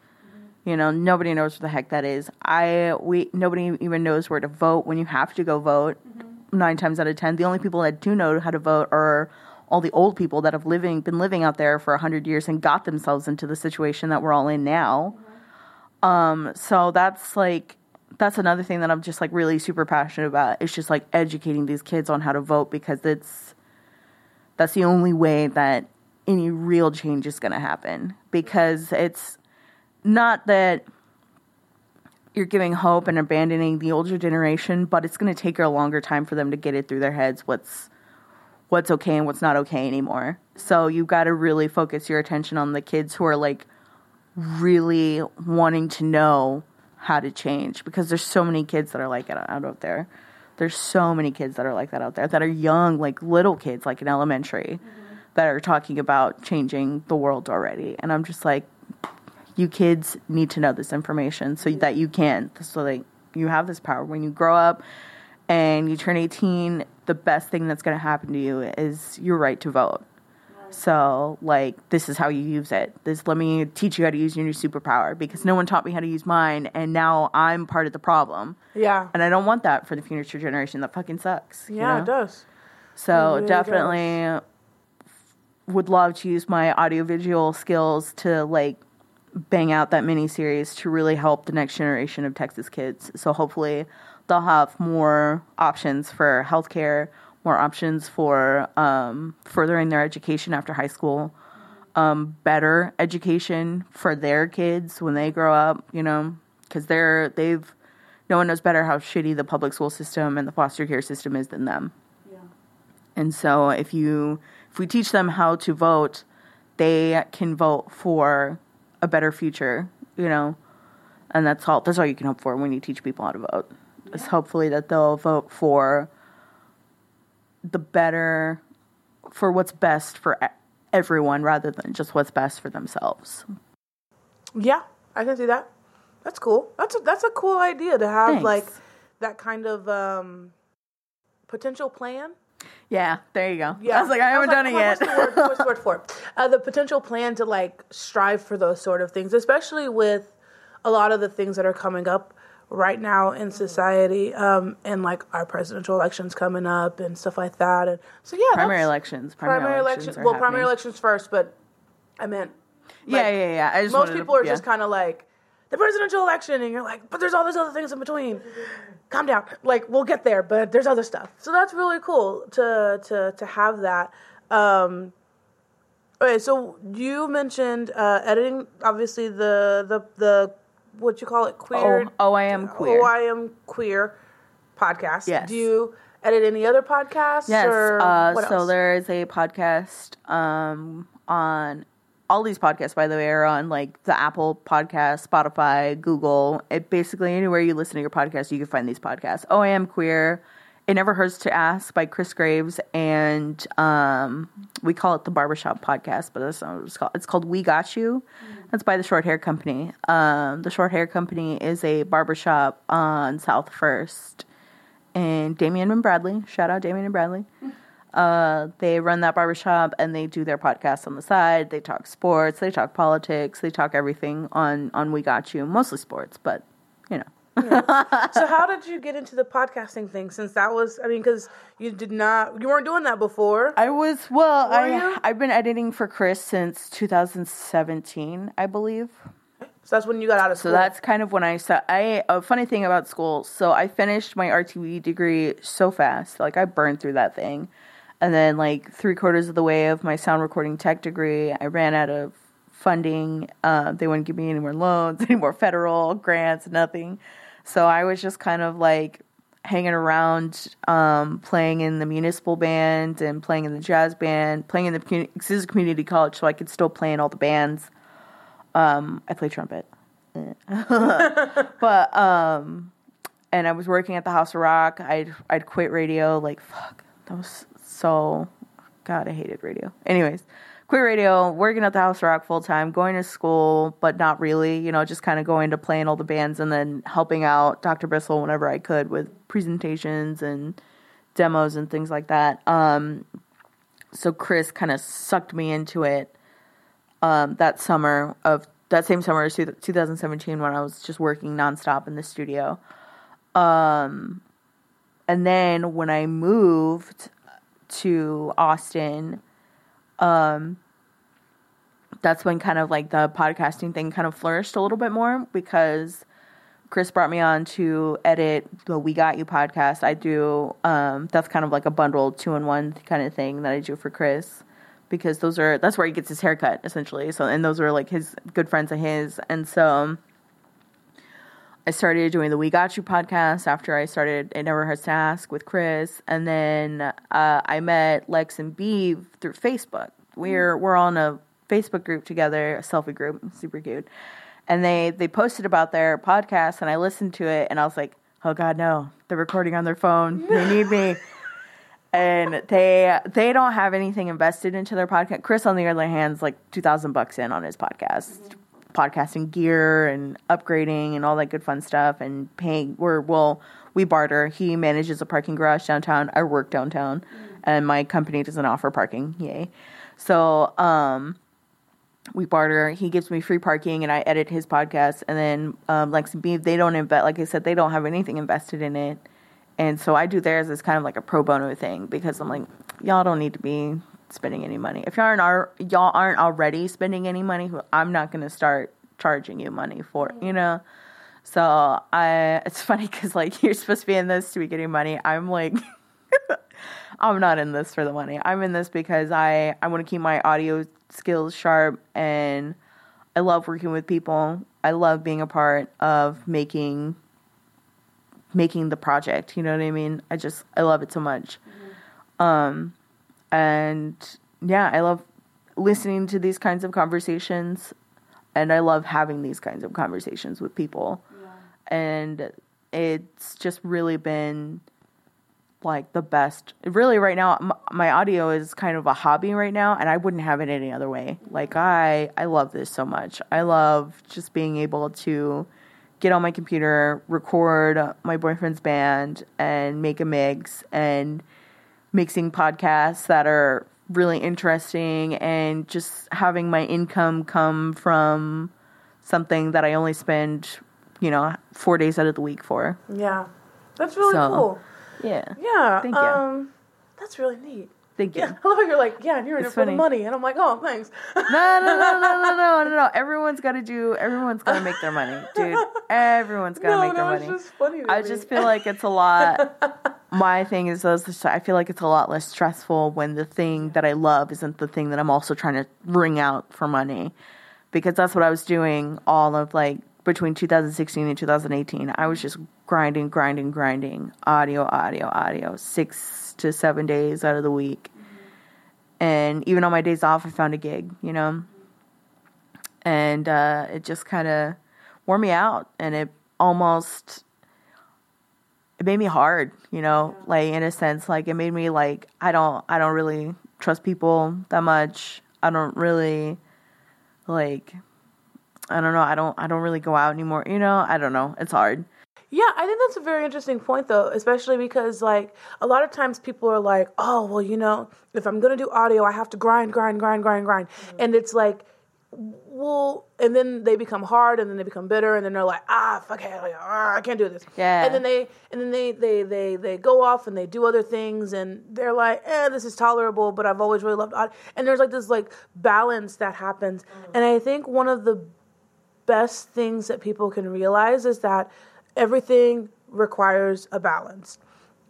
You know, nobody knows what the heck that is. I we nobody even knows where to vote when you have to go vote. Mm-hmm. Nine times out of ten, the only people that do know how to vote are all the old people that have living been living out there for a hundred years and got themselves into the situation that we're all in now. Mm-hmm. Um, so that's like that's another thing that I'm just like really super passionate about. It's just like educating these kids on how to vote because it's that's the only way that any real change is going to happen because it's not that you're giving hope and abandoning the older generation, but it's going to take a longer time for them to get it through their heads what's what's okay and what's not okay anymore. So you've got to really focus your attention on the kids who are like really wanting to know how to change because there's so many kids that are like it out there. There's so many kids that are like that out there that are young, like little kids, like in elementary, mm-hmm. that are talking about changing the world already. And I'm just like, you kids need to know this information so that you can, so that you have this power. When you grow up and you turn 18, the best thing that's going to happen to you is your right to vote. So, like, this is how you use it. This let me teach you how to use your new superpower because no one taught me how to use mine, and now I'm part of the problem. Yeah. And I don't want that for the future generation. That fucking sucks. Yeah, you know? it does. So it really definitely does. would love to use my audiovisual skills to like bang out that mini series to really help the next generation of Texas kids. So hopefully they'll have more options for healthcare more options for um, furthering their education after high school, um, better education for their kids when they grow up, you know, because they're, they've, no one knows better how shitty the public school system and the foster care system is than them. Yeah. And so if you, if we teach them how to vote, they can vote for a better future, you know, and that's all, that's all you can hope for when you teach people how to vote. Is hopefully that they'll vote for the better for what's best for everyone rather than just what's best for themselves. Yeah, I can see that. That's cool. That's a, that's a cool idea to have Thanks. like that kind of um, potential plan. Yeah, there you go. Yeah, I was like, I haven't like, done it yet. What's the word, what's the word for Uh, the potential plan to like strive for those sort of things, especially with a lot of the things that are coming up right now in society um, and like our presidential elections coming up and stuff like that. And so yeah primary elections primary, primary elections, well happening. primary elections first but i meant like, yeah yeah. Yeah most most people to, are yeah. just kind of like the presidential election and you're like but there's all these other things in between. Calm down. Like we'll get there but there's other stuff. So that's really cool to to to have that. Um okay so you mentioned uh editing obviously the the the what you call it queer oh, oh I am queer. Oh I am queer podcast. Yes. Do you edit any other podcasts? Yes. Uh, so there is a podcast um, on all these podcasts, by the way, are on like the Apple Podcast, Spotify, Google. It basically anywhere you listen to your podcast, you can find these podcasts. Oh, I am queer. It Never Hurts to Ask by Chris Graves, and um, we call it the Barbershop Podcast, but that's not what it's called. It's called We Got You. Mm-hmm. That's by the Short Hair Company. Um, the Short Hair Company is a barbershop on South First, and Damien and Bradley. Shout out Damien and Bradley. <laughs> Uh, they run that barbershop and they do their podcast on the side. They talk sports, they talk politics, they talk everything on on We Got You, mostly sports, but so how did you get into the podcasting thing? Since that was, I mean, because you did not, you weren't doing that before. I was well. Were I you? I've been editing for Chris since 2017, I believe. So that's when you got out of school. So that's kind of when I saw. I a funny thing about school. So I finished my RTV degree so fast, like I burned through that thing, and then like three quarters of the way of my sound recording tech degree, I ran out of funding. Uh, they wouldn't give me any more loans, <laughs> any more federal grants, nothing. So I was just kind of like hanging around, um, playing in the municipal band and playing in the jazz band, playing in the community, community college, so I could still play in all the bands. Um, I play trumpet. <laughs> but um and I was working at the House of Rock. I'd I'd quit radio like fuck. That was so god, I hated radio. Anyways, quit radio, working at the House Rock full time, going to school, but not really, you know, just kind of going to play in all the bands and then helping out Dr. Bristol whenever I could with presentations and demos and things like that. Um so Chris kind of sucked me into it um, that summer of that same summer two- 2017 when I was just working nonstop in the studio. Um, and then when I moved to Austin, um, that's when kind of like the podcasting thing kind of flourished a little bit more because Chris brought me on to edit the We Got You podcast. I do um, that's kind of like a bundled two in one kind of thing that I do for Chris because those are that's where he gets his haircut essentially. So and those are like his good friends of his, and so I started doing the We Got You podcast after I started It Never Hurts to Ask with Chris, and then uh, I met Lex and Beeve through Facebook. We're we're on a Facebook group together, a selfie group, super cute. And they they posted about their podcast, and I listened to it, and I was like, oh god, no, they're recording on their phone. They need me. <laughs> And they they don't have anything invested into their podcast. Chris, on the other hand, is like two thousand bucks in on his podcast podcasting gear and upgrading and all that good fun stuff and paying we're well we barter. He manages a parking garage downtown. I work downtown. And my company doesn't offer parking. Yay. So um we barter. He gives me free parking and i edit his podcast. And then um lex and beef they don't invest like i said they don't have anything invested in it. And so i do theirs as kind of like a pro bono thing because i'm like y'all don't need to be spending any money. If y'all aren't are, y'all aren't already spending any money, I'm not gonna start charging you money for you know. So I, it's <laughs> funny because like you're supposed to be in this to be getting money. I'm like, <laughs> I'm not in this for the money. I'm in this because I I want to keep my audio skills sharp and I love working with people. I love being a part of making making the project. You know what I mean? I just I love it so much. Um, and yeah, I love listening to these kinds of conversations, and I love having these kinds of conversations with people. And it's just really been like the best. Really, right now, m- my audio is kind of a hobby right now, and I wouldn't have it any other way. Like I, I love this so much. I love just being able to get on my computer, record my boyfriend's band, and make a mix, and mixing podcasts that are really interesting, and just having my income come from something that I only spend, you know, four days out of the week for. yeah, that's really So, cool. Yeah. Yeah, Thank you. um, that's really neat. Thank you. Yeah, I love how you're like, yeah, and you're in it for the money, and I'm like, oh, thanks. No, no, no, no, no, no, no, no. Everyone's got to do. Everyone's got to make their money, dude. Everyone's got to no, make no, their money. just funny. I me. just feel like it's a lot. <laughs> My thing is, those. I feel like it's a lot less stressful when the thing that I love isn't the thing that I'm also trying to wring out for money, because that's what I was doing all of like between 2016 and 2018. I was just grinding, grinding, grinding, audio, audio, audio, six to seven days out of the week, and even on my days off, I found a gig. You know, and uh, it just kind of wore me out, and it almost it made me hard, you know, like in a sense, like it made me like I don't I don't really trust people that much. I don't really like I don't know, I don't I don't really go out anymore, you know? I don't know. It's hard. Yeah, I think that's a very interesting point, though, especially because, like, a lot of times people are like, oh, well, you know, if I'm going to do audio, I have to grind, grind, grind, grind, grind. And it's like, well, and then they become hard, and then they become bitter, and then they're like, ah, fuck it, like, ah, I can't do this. Yeah. And then they, and then they, they, they, they go off and they do other things, and they're like, eh, this is tolerable, but I've always really loved audio. And there's like this like balance that happens, and I think one of the best things that people can realize is that everything requires a balance.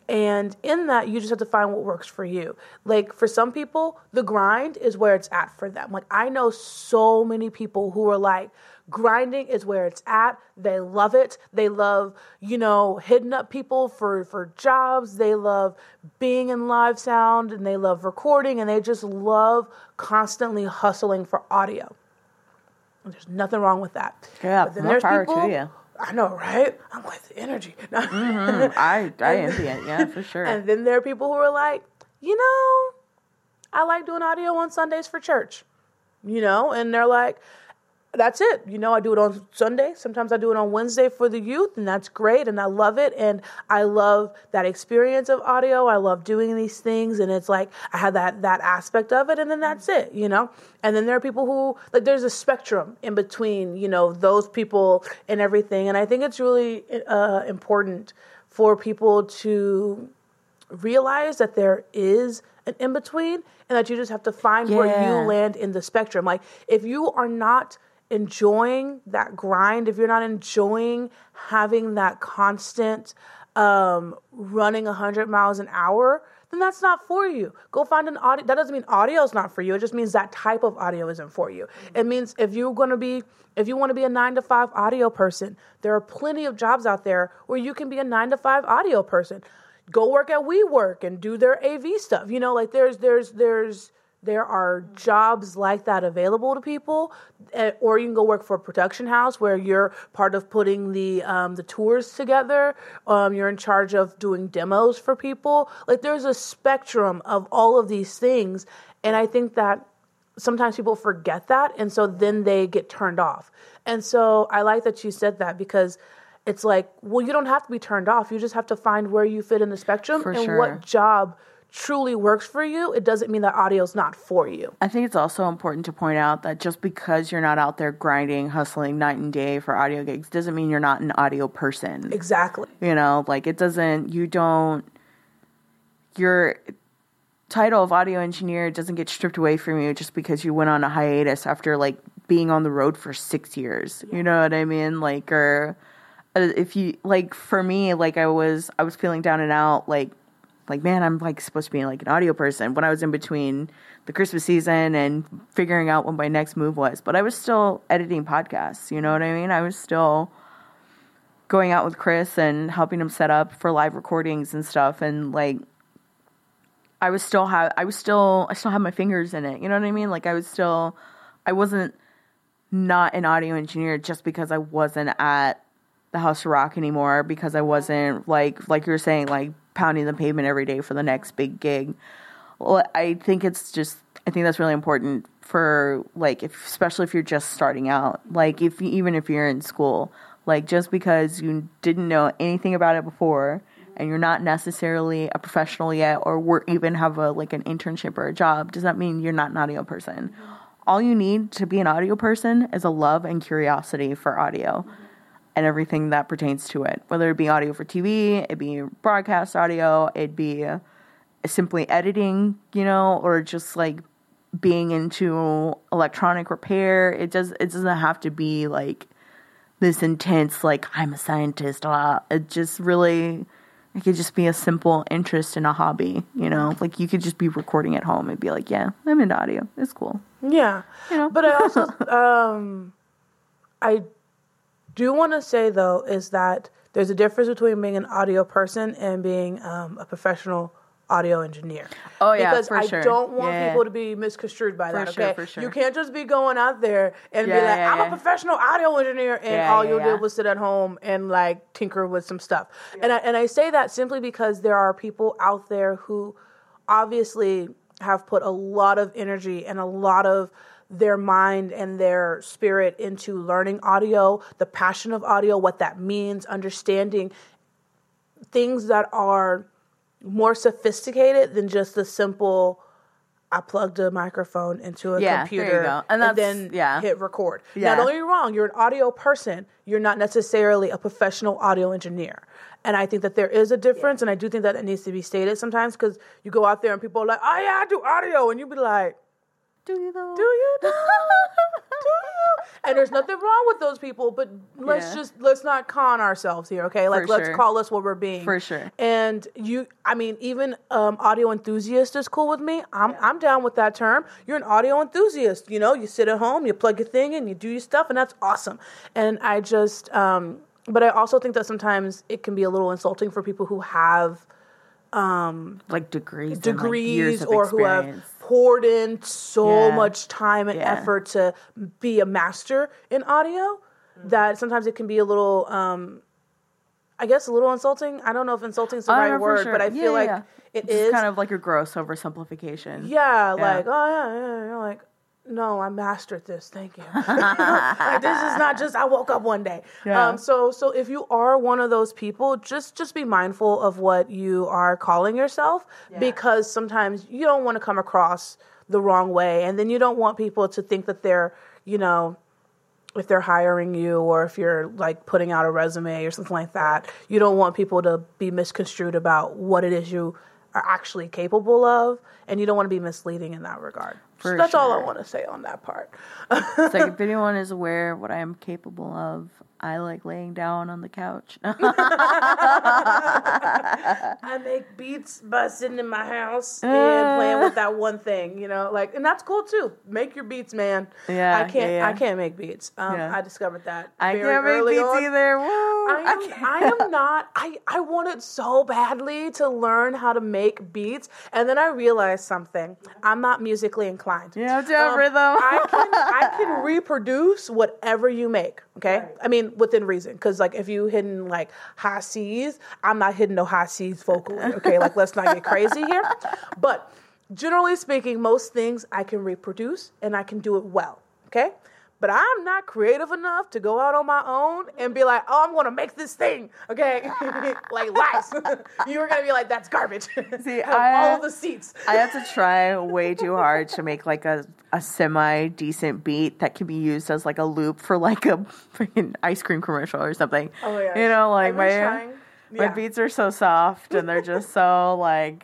And in that, you just have to find what works for you. Like for some people, the grind is where it's at for them. Like I know so many people who are like, grinding is where it's at. They love it. They love, you know, hitting up people for for jobs. They love being in live sound and they love recording and they just love constantly hustling for audio. And there's nothing wrong with that. Yeah, But then more there's power to you. I know, right? I'm with the energy. <laughs> Mm, I I envy it. Yeah, for sure. And then there are people who are like, you know, I like doing audio on Sundays for church, you know, and they're like, that's it. You know, I do it on Sunday. Sometimes I do it on Wednesday for the youth, and that's great. And I love it. And I love that experience of audio. I love doing these things. And it's like I have that that aspect of it, and then that's it, you know? And then there are people who like there's a spectrum in between, you know, those people and everything. And I think it's really uh, important for people to realize that there is an in between and that you just have to find where you land in the spectrum. Like if you are not enjoying that grind, if you're not enjoying having that constant um, running 100 miles an hour, then that's not for you. Go find an audio. That doesn't mean audio is not for you. It just means that type of audio isn't for you. It means if you're going to be, if you want to be a nine to five audio person, there are plenty of jobs out there where you can be a nine to five audio person. Go work at WeWork and do their AV stuff. You know, like there's, there's, there's, there are jobs like that available to people, eh, or you can go work for a production house where you're part of putting the um, the tours together. Um, you're in charge of doing demos for people. Like there's a spectrum of all of these things, and I think that sometimes people forget that, and so then they get turned off. And so I like that you said that because it's like, well, you don't have to be turned off. You just have to find where you fit in the spectrum For and sure. what job truly works for you. It doesn't mean that audio's not for you. I think it's also important to point out that just because you're not out there grinding, hustling night and day for audio gigs doesn't mean you're not an audio person. Exactly. You know, like it doesn't, you don't, your title of audio engineer doesn't get stripped away from you just because you went on a hiatus after like being on the road for six years. You know what I mean? Like, or uh, if you, like, for me, like I was, I was feeling down and out, like, like man i'm like supposed to be like an audio person when i was in between the christmas season and figuring out what my next move was. But i was still editing podcasts you know what i mean? I was still going out with chris and helping him set up for live recordings and stuff. And like i was still have i was still i still had my fingers in it you know what i mean? Like i was still i wasn't not an audio engineer just because i wasn't at the house of rock anymore because i wasn't like like you were saying like pounding the pavement every day for the next big gig. Well i think it's just i think that's really important for like if especially if you're just starting out. Like if even if you're in school like just because you didn't know anything about it before and you're not necessarily a professional yet or work, even have a like an internship or a job does that mean you're not an audio person? All you need to be an audio person is a love and curiosity for audio and everything that pertains to it. Whether it be audio for TV, it be broadcast audio, it be simply editing, you know, or just like being into electronic repair. It does it doesn't have to be like this intense like I'm a scientist. Blah. It just really it could just be a simple interest in a hobby, you know. Like you could just be recording at home and be like, "Yeah, I'm into audio. It's cool." Yeah. You know? But I also <laughs> um I do you want to say though is that there's a difference between being an audio person and being um, a professional audio engineer. Oh, yeah, because for I sure. don't want Yeah. people to be misconstrued by that. sure, Okay, for sure. you can't just be going out there and Yeah, be like, yeah, "I'm a professional audio engineer," and all you did was sit at home and like tinker with some stuff. And I, and I say that simply because there are people out there who obviously have put a lot of energy and a lot of their mind and their spirit into learning audio, the passion of audio, what that means, understanding things that are more sophisticated than just the simple I plugged a microphone into a Yeah, computer and, And then yeah. hit record. Yeah. Now, don't get me wrong, you're an audio person. You're not necessarily a professional audio engineer. And I think that there is a difference, and I do think that it needs to be stated sometimes because you go out there and people are like, "Oh yeah, I do audio," and you be like, Do you though? "Do you? <laughs> though? do you?" And there's nothing wrong with those people, but let's Yeah. just let's not con ourselves here, okay? Like For let's sure. call us what we're being. For sure. And you, I mean, even um, audio enthusiast is cool with me. I'm I'm down with that term. You're an audio enthusiast. You know, you sit at home, you plug your thing in, you do your stuff, and that's awesome. And I just, um, but I also think that sometimes it can be a little insulting for people who have um Like degrees, and, like, degrees years of or who have experience. Poured in so Yeah. much time and Yeah. effort to be a master in audio Mm-hmm. that sometimes it can be a little um I guess a little insulting. I don't know if insulting is the Oh, right word, sure. but I Yeah, feel like it It's is kind of like a gross oversimplification. yeah, like oh yeah, yeah, you're like no, I mastered this. Thank you. <laughs> like this is not just I woke up one day. Yeah. Um, so so if you are one of those people, just just be mindful of what you are calling yourself because sometimes you don't want to come across the wrong way, and then you don't want people to think that they're you know if they're hiring you or if you're like putting out a resume or something like that, you don't want people to be misconstrued about what it is you are actually capable of, and you don't want to be misleading in that regard. So For that's all I want to say on that part. It's like <laughs> if anyone is aware of what I am capable of, I like laying down on the couch. <laughs> I make beats by sitting in my house and playing with that one thing, you know, like, and that's cool too. Make your beats, man. Yeah, I can't. yeah, yeah. I can't make beats. Um, Yeah. I discovered that. I can't make beats on. either. Woo! I am, can't. I am not. I, I wanted so badly to learn how to make beats, and then I realized something. I'm not musically inclined. You have to have Um, rhythm. I can I can <laughs> reproduce whatever you make. Okay, I mean within reason, because like if you hitting like high C's, I'm not hitting no high C's vocally. Okay, like let's not get crazy here. But generally speaking, most things I can reproduce and I can do it well. Okay. But I'm not creative enough to go out on my own and be like, oh, I'm gonna make this thing, okay? <laughs> like lice. <laughs> you were gonna be like, that's garbage. <laughs> See, Have I- all the seats. I have to try way too hard to make like a, a semi decent beat that can be used as like a loop for like a freaking ice cream commercial or something. Oh gosh. You know, like my trying. my Yeah. beats are so soft and they're just so like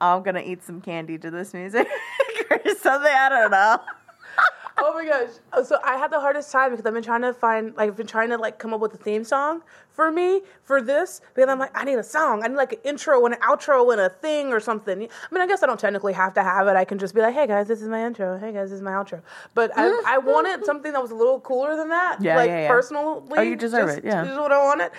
I'm gonna eat some candy to this music or something. I don't know. Oh my gosh. Oh, So I had the hardest time because I've been trying to find, like, I've been trying to like come up with a theme song for me for this because I'm like, I need a song. I need like an intro and an outro and a thing or something. I mean, I guess I don't technically have to have it. I can just be like, hey guys, this is my intro. Hey guys, this is my outro. But I, mm-hmm. I wanted something that was a little cooler than that. Yeah, like yeah, yeah. personally. Oh, you deserve just- it, yeah. This is what I wanted.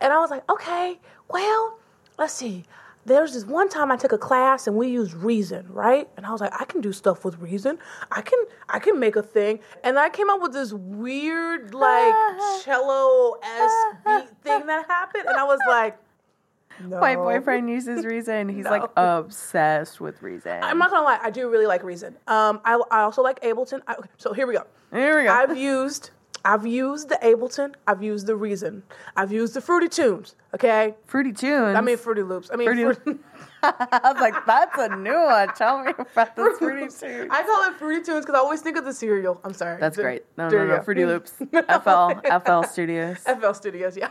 And I was like, okay, well, let's see. There's this one time I took a class and we used Reason, right? And I was like, I can do stuff with Reason. I can I can make a thing. And I came up with this weird like <laughs> cello s beat thing that happened, and I was like, <laughs> no. My boyfriend uses Reason. He's like <laughs> obsessed with Reason. I'm not gonna lie, I do really like Reason. Um, I I also like Ableton. I, so here we go. Here we go. I've used I've used the Ableton. I've used the Reason. I've used the Fruity Tunes. Okay. Fruity Tunes. I mean Fruity Loops. I mean Fruity- Fruity, <laughs> I was like, that's a new one. Tell me about the Fruity. Tunes. I call it Fruity Tunes because I always think of the cereal. I'm sorry. That's There- great. No, there no, no. Fruity <laughs> Loops. FL, FL Studios. <laughs> FL Studios. Yeah.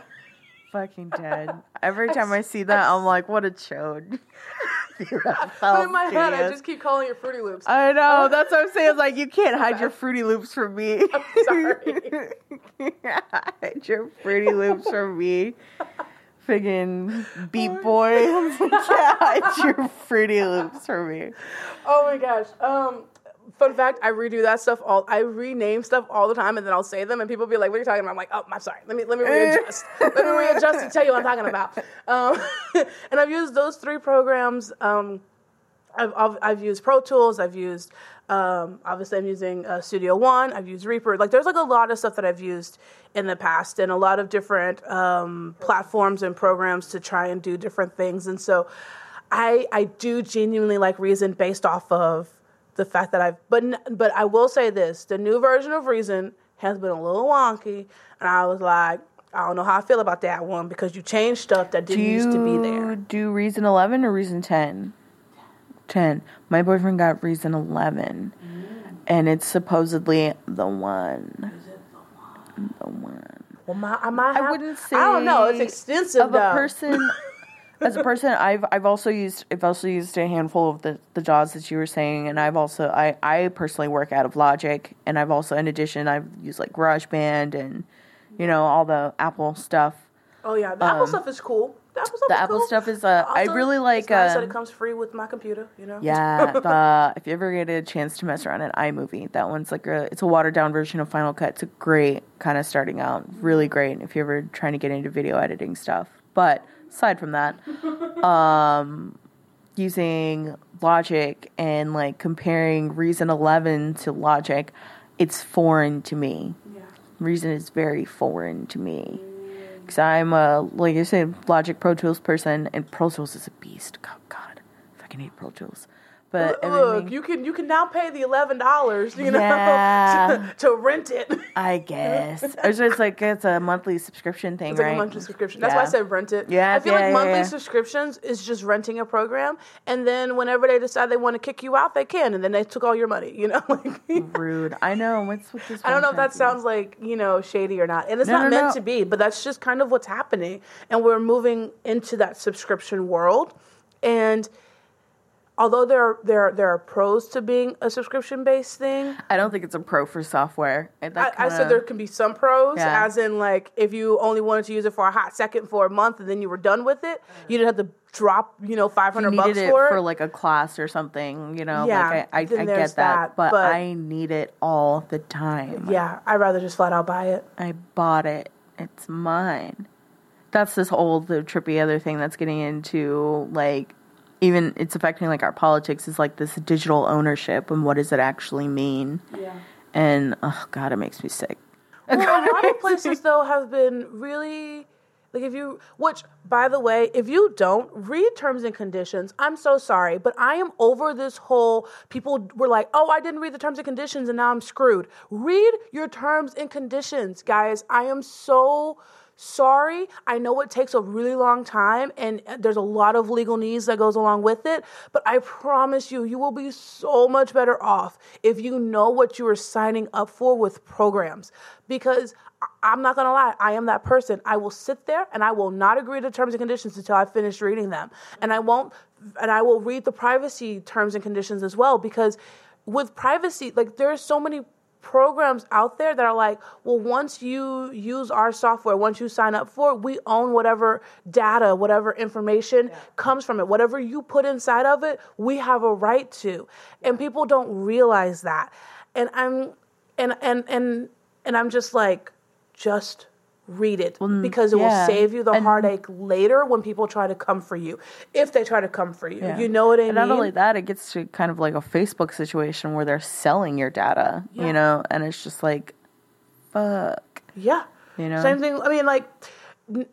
Fucking dead. Every time I see that, I'm like, what a chode. <laughs> But in my head, I just keep calling it Fruity Loops. I know. <laughs> That's what I'm saying. It's like you can't hide your <laughs> Fruity Loops from me. I'm sorry. hide your Fruity Loops from me. Friggin' Beat Boy. you can't hide your Fruity Loops from me. Oh my gosh. Um, fun fact: I redo that stuff all. I rename stuff all the time, and then I'll say them, and people be like, "What are you talking about?" I'm like, "Oh, I'm sorry. Let me let me readjust. let me readjust to tell you what I'm talking about." <laughs> Um, <laughs> and I've used those three programs. Um, I've, I've I've used Pro Tools. I've used um, obviously I'm using uh, Studio One. I've used Reaper. Like there's like a lot of stuff that I've used in the past, and a lot of different um, platforms and programs to try and do different things. And so, I I do genuinely like Reason based off of the fact that I've but but I will say this: the new version of Reason has been a little wonky, and I was like. I don't know how I feel about that one because you changed stuff that didn't used to be there. do Reason 11 or Reason 10? 10. My boyfriend got Reason 11. And it's supposedly the one. The one. The one. Well, my, I might I wouldn't say I don't know. It's extensive of though. a person <laughs> as a person I've I've also used I've also used a handful of the, the DAWs that you were saying and I've also I, I personally work out of Logic and I've also in addition I've used like GarageBand and you know all the Apple stuff. Oh yeah, the Apple stuff is cool. The Apple stuff um, The is Apple cool. stuff is uh I really like It's nice uh, that it comes free with my computer. You know. Yeah, <laughs> the if you ever get a chance to mess around in iMovie, that one's like a it's a watered down version of Final Cut. It's a great kind of starting out, really great if you're ever trying to get into video editing stuff. But aside from that, <laughs> um, using Logic and like comparing Reason 11 to Logic, it's foreign to me. Yeah. Reason is very foreign to me. Because I'm a, like I said, Logic Pro Tools person, and Pro Tools is a beast. God, God. I fucking hate Pro Tools. But Look, you can you can now pay the eleven dollars, you know, <laughs> Yeah. to, to rent it. I guess. It's just like it's a monthly subscription thing, It's like a monthly subscription. That's why I said rent it. Yeah, I feel yeah, like yeah, monthly yeah. subscriptions is just renting a program, and then whenever they decide they want to kick you out, they can, and then they took all your money. You know, <laughs> like Rude. I know. What's with this? I don't know if that sounds like you know shady or not, and it's No, not no, meant no. to be, but that's just kind of what's happening, and we're moving into that subscription world, and although there are, there are, there are pros to being a subscription based thing, I don't think it's a pro for software. And that I, I said there can be some pros, Yeah. as in like if you only wanted to use it for a hot second for a month and then you were done with it, you didn't have to drop you know five hundred bucks needed it for for like a class or something, you know. Yeah, like I, I, I get that, that, but, but- I need it all the time. yeah, I'd rather just flat out buy it. I bought it. It's mine. That's this whole the trippy other thing that's getting into like even it's affecting like our politics is like this digital ownership and what does it actually mean? Yeah. And oh god, it makes me sick. Well, a lot of <laughs> places though have been really like if you which by the way if you don't read terms and conditions i'm so sorry but i am over this whole people were like oh i didn't read the terms and conditions and now i'm screwed read your terms and conditions guys i am so sorry i know it takes a really long time and uh, there's a lot of legal needs that goes along with it but i promise you you will be so much better off if you know what you are signing up for with programs. Because i'm not to lie i am that person. I will sit there and i will not agree to terms and conditions until i finish reading them. And i won't and i will read the privacy terms and conditions as well because with privacy like there are so many programs out there that are like, well, once you use our software, once you sign up for it, we own whatever data, whatever information comes from it. Whatever you put inside of it, we have a right to. And people don't realize that. And I'm and and and and I'm just like, just read it because it yeah. will save you the And- heartache later when people try to come for you. If they try to come for you. You know what I and mean? not only that, it gets to kind of like a Facebook situation where they're selling your data, Yeah. you know, and it's just like, fuck. Yeah. You know? Same thing. I mean, like,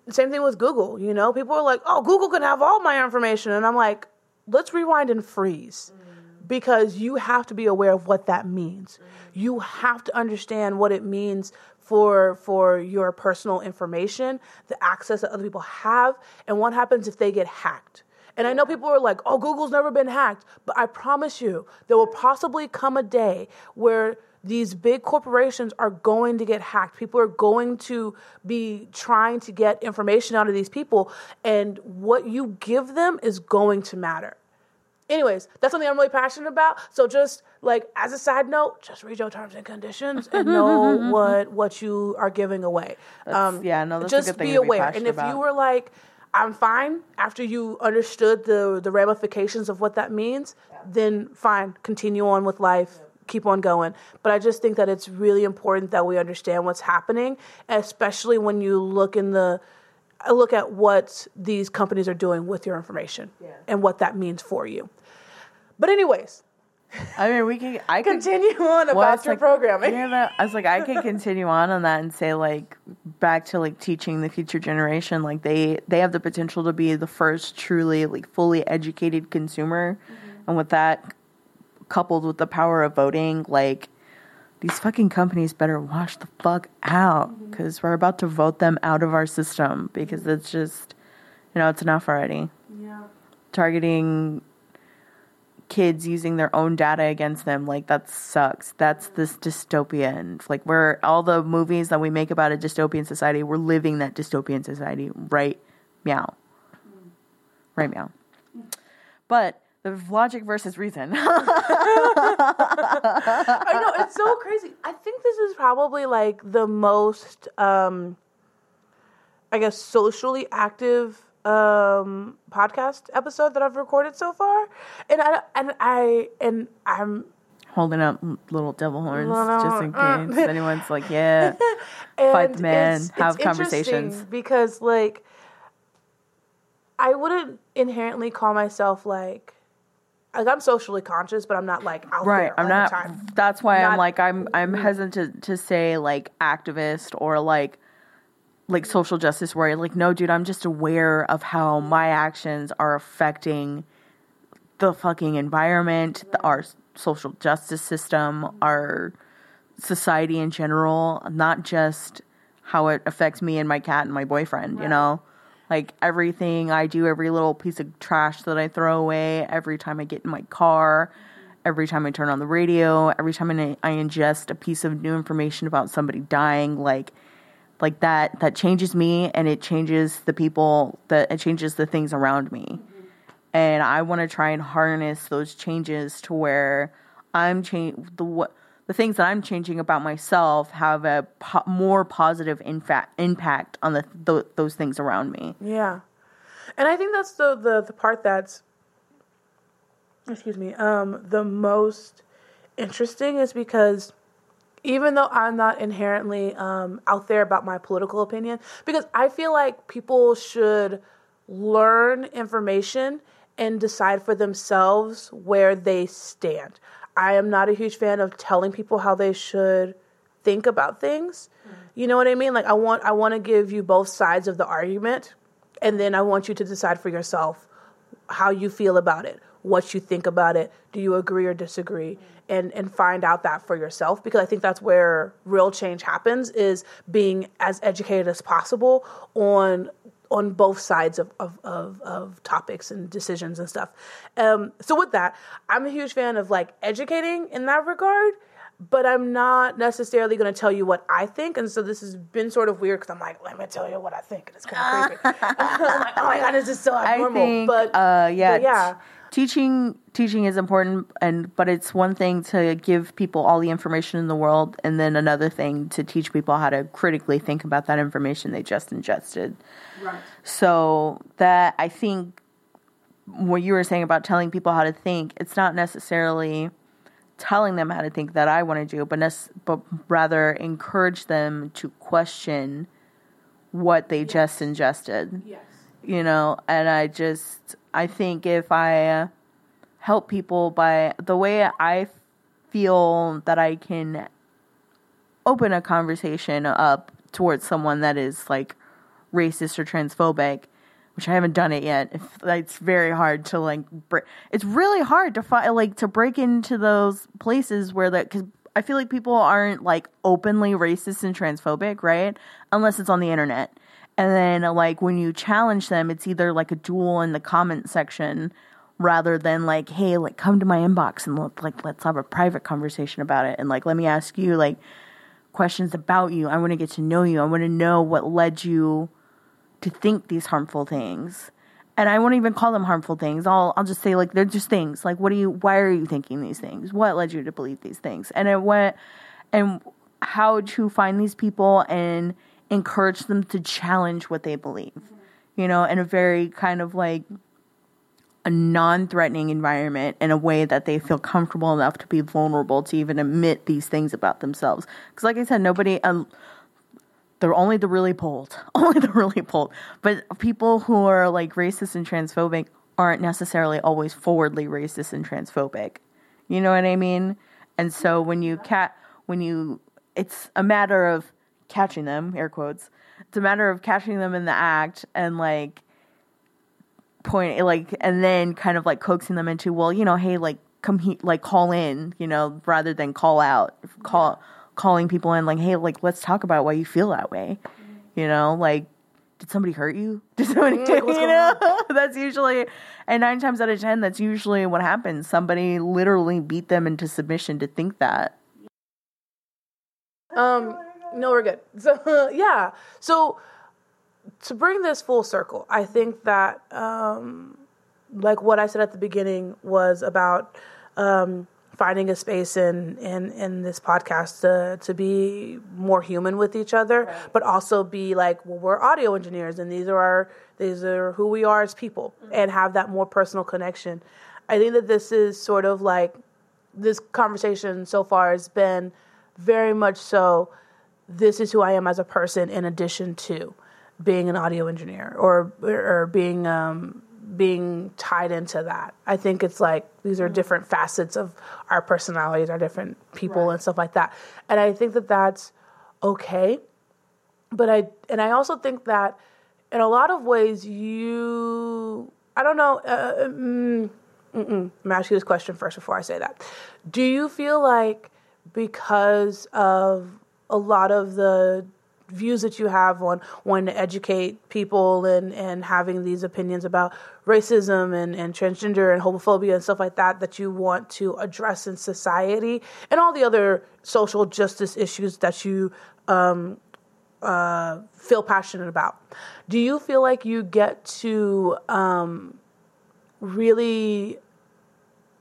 same thing with Google. You know, people are like, "Oh, Google can have all my information," and I'm like, "Let's rewind and freeze," mm. because you have to be aware of what that means. You have to understand what it means for for your personal information, the access that other people have, and what happens if they get hacked. And I know people are like, "Oh, Google's never been hacked," but I promise you, there will possibly come a day where these big corporations are going to get hacked. People are going to be trying to get information out of these people, and what you give them is going to matter. Anyways, that's something I'm really passionate about. So just like as a side note, just read your terms and conditions and know <laughs> what what you are giving away. Um, yeah, no, that's just be to be aware. and if you were like, I'm fine after you understood the the ramifications of what that means, then fine, continue on with life. Keep on going. But I just think that it's really important that we understand what's happening, especially when you look in the I look at what these companies are doing with your information and what that means for you. But anyways, I mean, we can. I can continue on about it's your like- programming. Yeah, that, I was like, I could <laughs> continue on on that and say like back to like teaching the future generation. Like they they have the potential to be the first truly like fully educated consumer, mm-hmm. and with that coupled with the power of voting, like these fucking companies better wash the fuck out mm-hmm. because we're about to vote them out of our system because it's just you know it's enough already Yeah. targeting kids using their own data against them. Like that sucks. That's this dystopian. Like we're all the movies that we make about a dystopian society, we're living that dystopian society right meow. Mm. Right meow. But the logic versus reason. <laughs> I know it's so crazy. I think this is probably like the most, um, I guess, socially active um podcast episode that I've recorded so far, and I and I and I'm Holding up little devil horns No, just in uh, case <laughs> anyone's like, yeah. Fight the man, it's- have it's conversations. because like I wouldn't inherently call myself like like I'm socially conscious, but I'm not like out Right. there I'm all not the time. that's why I'm like I'm I'm hesitant to, to say like activist or like like social justice warrior. Like, no, dude, I'm just aware of how my actions are affecting the fucking environment, the, our social justice system, our society in general, not just how it affects me and my cat and my boyfriend, you know? Like everything. I do, every little piece of trash that I throw away, every time I get in my car, every time I turn on the radio, every time I, ingest a piece of new information about somebody dying, like like that that changes me and it changes the people that it changes the things around me. And i want to try and harness those changes to where i'm change the what the things that i'm changing about myself have a po- more positive infa- impact on the th- those things around me Yeah. And I think that's the, the, the part that's excuse me, um, the most interesting is because even though I'm not inherently um, out there about my political opinion, because I feel like people should learn information and decide for themselves where they stand. I am not a huge fan of telling people how they should think about things. You know what I mean? Like I want I want to give you both sides of the argument and then I want you to decide for yourself how you feel about it, what you think about it. Do you agree or disagree? And and find out that for yourself because I think that's where real change happens is being as educated as possible on on both sides of, of, of, of topics and decisions and stuff. Um, so with that, I'm a huge fan of like educating in that regard, but I'm not necessarily going to tell you what I think. And so this has been sort of weird because I'm like, let me tell you what I think. And it's kind of creepy. I'm like, oh my God, this is so abnormal. think, but uh, yeah, but yeah. Teaching teaching is important, and but it's one thing to give people all the information in the world, and then another thing to teach people how to critically think about that information they just ingested. Right. So that I think what you were saying about telling people how to think, it's not necessarily telling them how to think that I want to do, but nec- but rather encourage them to question what they just ingested Yes. you know and i just i think if i help people by the way i feel that i can open a conversation up towards someone that is like racist or transphobic which i haven't done it yet it's very hard to like it's really hard to find like to break into those places where that because i feel like people aren't like openly racist and transphobic right? Unless it's on the internet and then like when you challenge them it's either like a duel in the comment section rather than like hey like come to my inbox and let, like let's have a private conversation about it. And like let me ask you like questions about you. I want to get to know you. I want to know what led you to think these harmful things. And i won't even call them harmful things. I'll i'll just say like they're just things. Like what do you why are you thinking these things? What led you to believe these things? And it went and how to find these people? And encourage them to challenge what they believe you know in a very kind of like a non-threatening environment in a way that they feel comfortable enough to be vulnerable to even admit these things about themselves. Because like i said nobody um, they're only the really bold <laughs> only the really bold. But people who are like racist and transphobic aren't necessarily always forwardly racist and transphobic. You know what i mean? And so when you cat when you it's a matter of catching them air quotes it's a matter of catching them in the act and like point like and then kind of like coaxing them into well you know hey like come he like call in you know rather than call out call calling people in like hey like let's talk about why you feel that way you know like did somebody hurt you? <laughs> Did somebody, Mm, you know? <laughs> that's usually, and nine times out of ten, that's usually what happens. Somebody literally beat them into submission to think that. Um, no, we're good. <laughs> So yeah, so to bring this full circle, I think that um, like what I said at the beginning was about um, finding a space in in in this podcast to to be more human with each other, but also be like, well, we're audio engineers, and these are our these are who we are as people, and have that more personal connection. I think that this is sort of like this conversation so far has been very much so this is who I am as a person in addition to being an audio engineer or or being um, being tied into that. I think it's like these are different facets of our personalities, our different people and stuff like that. And I think that that's okay. But I and I also think that in a lot of ways you I don't know uh, mm, I'm gonna ask you this question first before I say that. Do you feel like because of a lot of the views that you have on wanting to educate people and, and having these opinions about racism and, and transgender and homophobia and stuff like that that you want to address in society and all the other social justice issues that you um, uh, feel passionate about. Do you feel like you get to um, really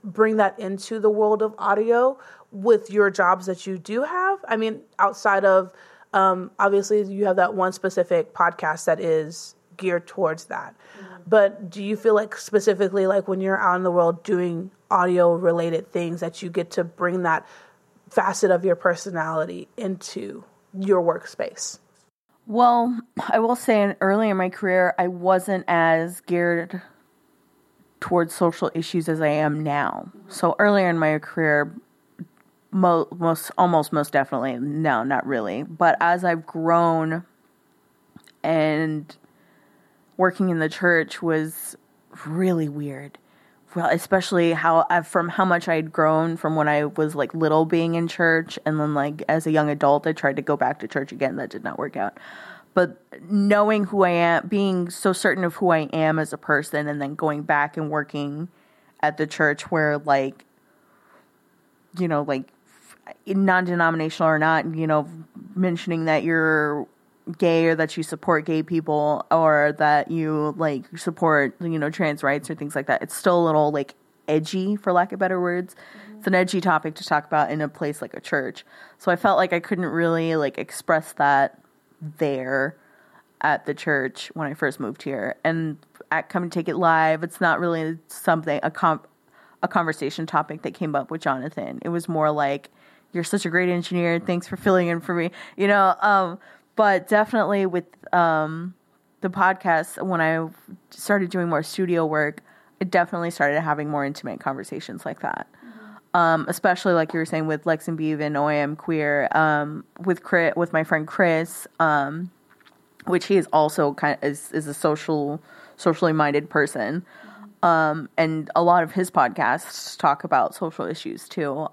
bring that into the world of audio with your jobs that you do have? I mean, outside of um, obviously you have that one specific podcast that is geared towards that. But do you feel like specifically like when you're out in the world doing audio related things that you get to bring that facet of your personality into your workspace? Well, I will say, in early in my career, I wasn't as geared towards social issues as I am now. So earlier in my career, mo- most almost most definitely no, not really. But as I've grown and working in the church was really weird. Well, especially how I, from how much I'd grown from when I was like little being in church, and then like as a young adult, I tried to go back to church again. That did not work out. But knowing who I am, being so certain of who I am as a person, and then going back and working at the church where like, you know, like non-denominational or not, you know, mentioning that you're gay or that you support gay people or that you like support you know trans rights or things like that it's still a little like edgy for lack of better words. Mm-hmm. it's an edgy topic to talk about in a place like a church. So i felt like i couldn't really like express that there at the church when i first moved here. And at come and take it live it's not really something a comp a conversation topic that came up with jonathan. It was more like you're such a great engineer thanks for filling in for me you know um but definitely with um, the podcast, when I started doing more studio work, it definitely started having more intimate conversations like that. Um, especially like you were saying with Lex and Beeve and OI Am Queer, um, with Chris, with my friend Chris, um, which he is also kind of is, is a social, socially minded person. Um, and a lot of his podcasts talk about social issues too.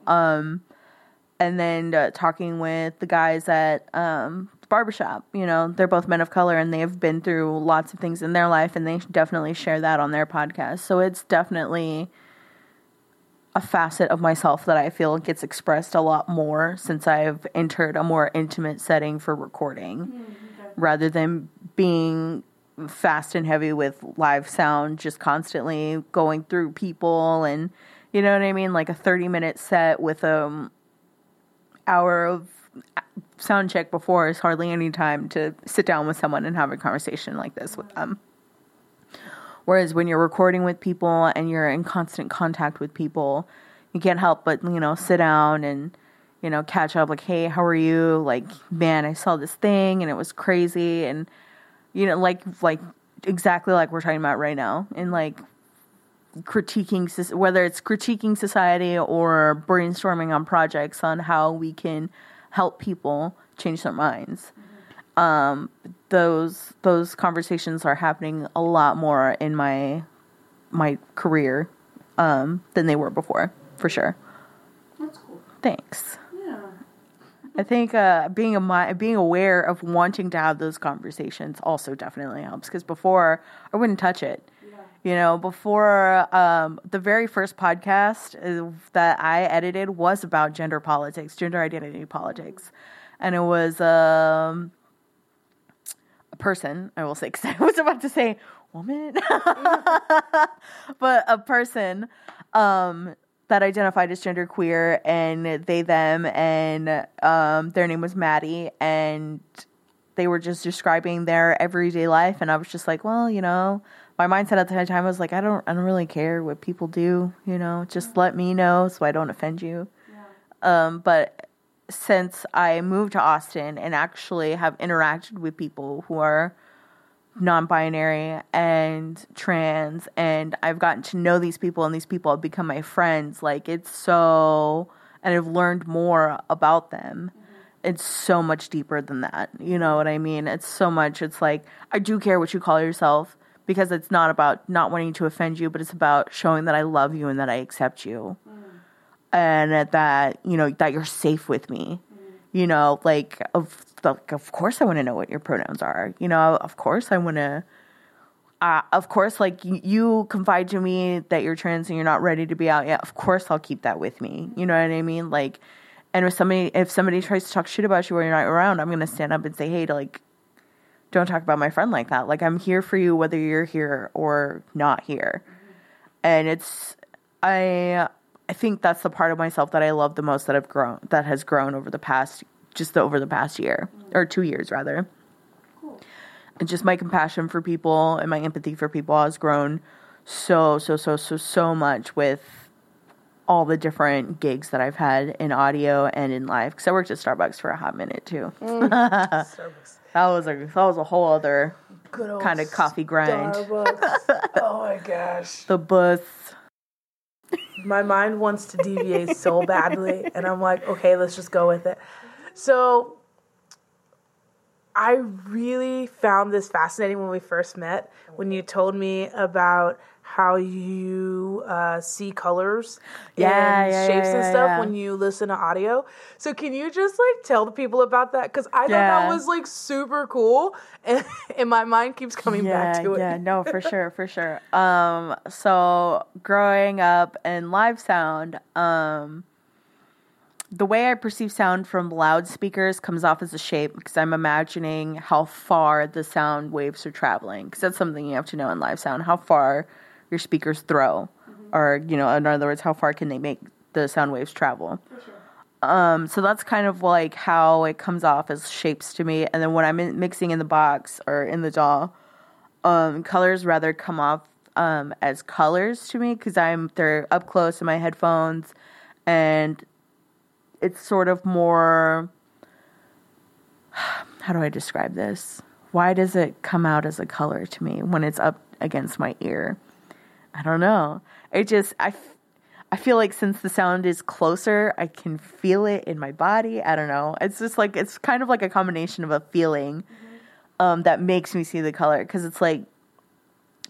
And then uh, talking with the guys at um, barbershop. You know, they're both men of color and they've been through lots of things in their life and they definitely share that on their podcast. So it's definitely a facet of myself that I feel gets expressed a lot more since I've entered a more intimate setting for recording mm-hmm. rather than being fast and heavy with live sound just constantly going through people and you know what I mean like a 30 minute set with a um, hour of uh, sound check before is hardly any time to sit down with someone and have a conversation like this with them. Whereas when you're recording with people and you're in constant contact with people, you can't help but, you know, sit down and, you know, catch up like, hey, how are you? Like, man, I saw this thing and it was crazy. And, you know, like, like exactly like we're talking about right now. And like critiquing, whether it's critiquing society or brainstorming on projects on how we can help people change their minds. Um, those those conversations are happening a lot more in my my career um, than they were before, for sure. That's cool. Thanks. Yeah. I think uh, being a being aware of wanting to have those conversations also definitely helps because before I wouldn't touch it. You know, before um, the very first podcast that I edited was about gender politics, gender identity politics, and it was um, a person. I will say <laughs> because I was about to say woman, <laughs> but a person um, that identified as genderqueer and they them, and um, their name was Maddie, and they were just describing their everyday life, and I was just like, well, you know, my mindset at the time was like, I don't, I don't really care what people do, you know, just let me know so I don't offend you. Um, but since I moved to Austin and actually have interacted with people who are non-binary and trans and I've gotten to know these people and these people have become my friends like it's so and I've learned more about them. It's so much deeper than that you know what I mean? It's so much it's like I do care what you call yourself because it's not about not wanting to offend you but it's about showing that I love you and that I accept you. And that you know that you're safe with me. You know like of like of course i want to know what your pronouns are. You know of course i want to uh, of course like you, you confide to me that you're trans and you're not ready to be out yet. Of course i'll keep that with me. You know what i mean? Like and if somebody if somebody tries to talk shit about you when you're not around i'm gonna stand up and say hey to like don't talk about my friend like that. Like i'm here for you whether you're here or not here. And it's i i think that's the part of myself that i love the most that i've grown that has grown over the past just the, over the past year or two years rather. And just my compassion for people and my empathy for people has grown so so so so so much with all the different gigs that I've had in audio and in live. Because I worked at Starbucks for a hot minute too. Mm. <laughs> Starbucks. That was a that was a whole other kind of coffee grind. Oh my gosh. <laughs> The bus. My mind wants to deviate so badly, and I'm like, okay, let's just go with it. So, I really found this fascinating when we first met. When you told me about how you uh, see colors Yeah, and yeah, shapes yeah, and stuff when you listen to audio. So, can you just like tell the people about that? Because I thought that was like super cool, and, <laughs> and my mind keeps coming back to it. Yeah, no, for <laughs> sure, for sure. Um, so growing up in live sound, um, the way I perceive sound from loudspeakers comes off as a shape because I'm imagining how far the sound waves are traveling. Because that's something you have to know in live sound how far your speakers throw, or you know, in other words, how far can they make the sound waves travel. Um, so that's kind of like how it comes off as shapes to me. And then when I'm in, mixing in the box or in the DAW, um, colors rather come off um, as colors to me because I'm they're up close in my headphones, and it's sort of more. <sighs> How do I describe this? Why does it come out as a color to me when it's up against my ear? I don't know. I just I, I feel like since the sound is closer, I can feel it in my body. I don't know. It's just like it's kind of like a combination of a feeling um, that makes me see the color because it's like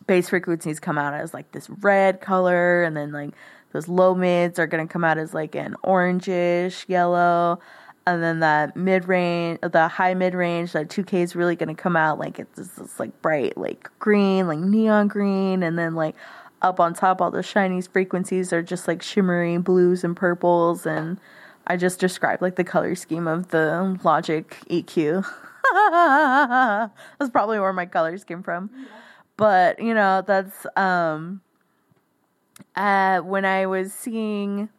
bass frequencies come out as like this red color, and then like those low mids are gonna come out as like an orangish yellow, and then that mid range, the high mid range, that two K is really gonna come out like it's this like bright like green, like neon green, and then like up on top, all the shiny frequencies are just like shimmery blues and purples, and I just described like the color scheme of the Logic EQ. <laughs> that's probably where my colors came from. But, you know, that's um uh when I was seeing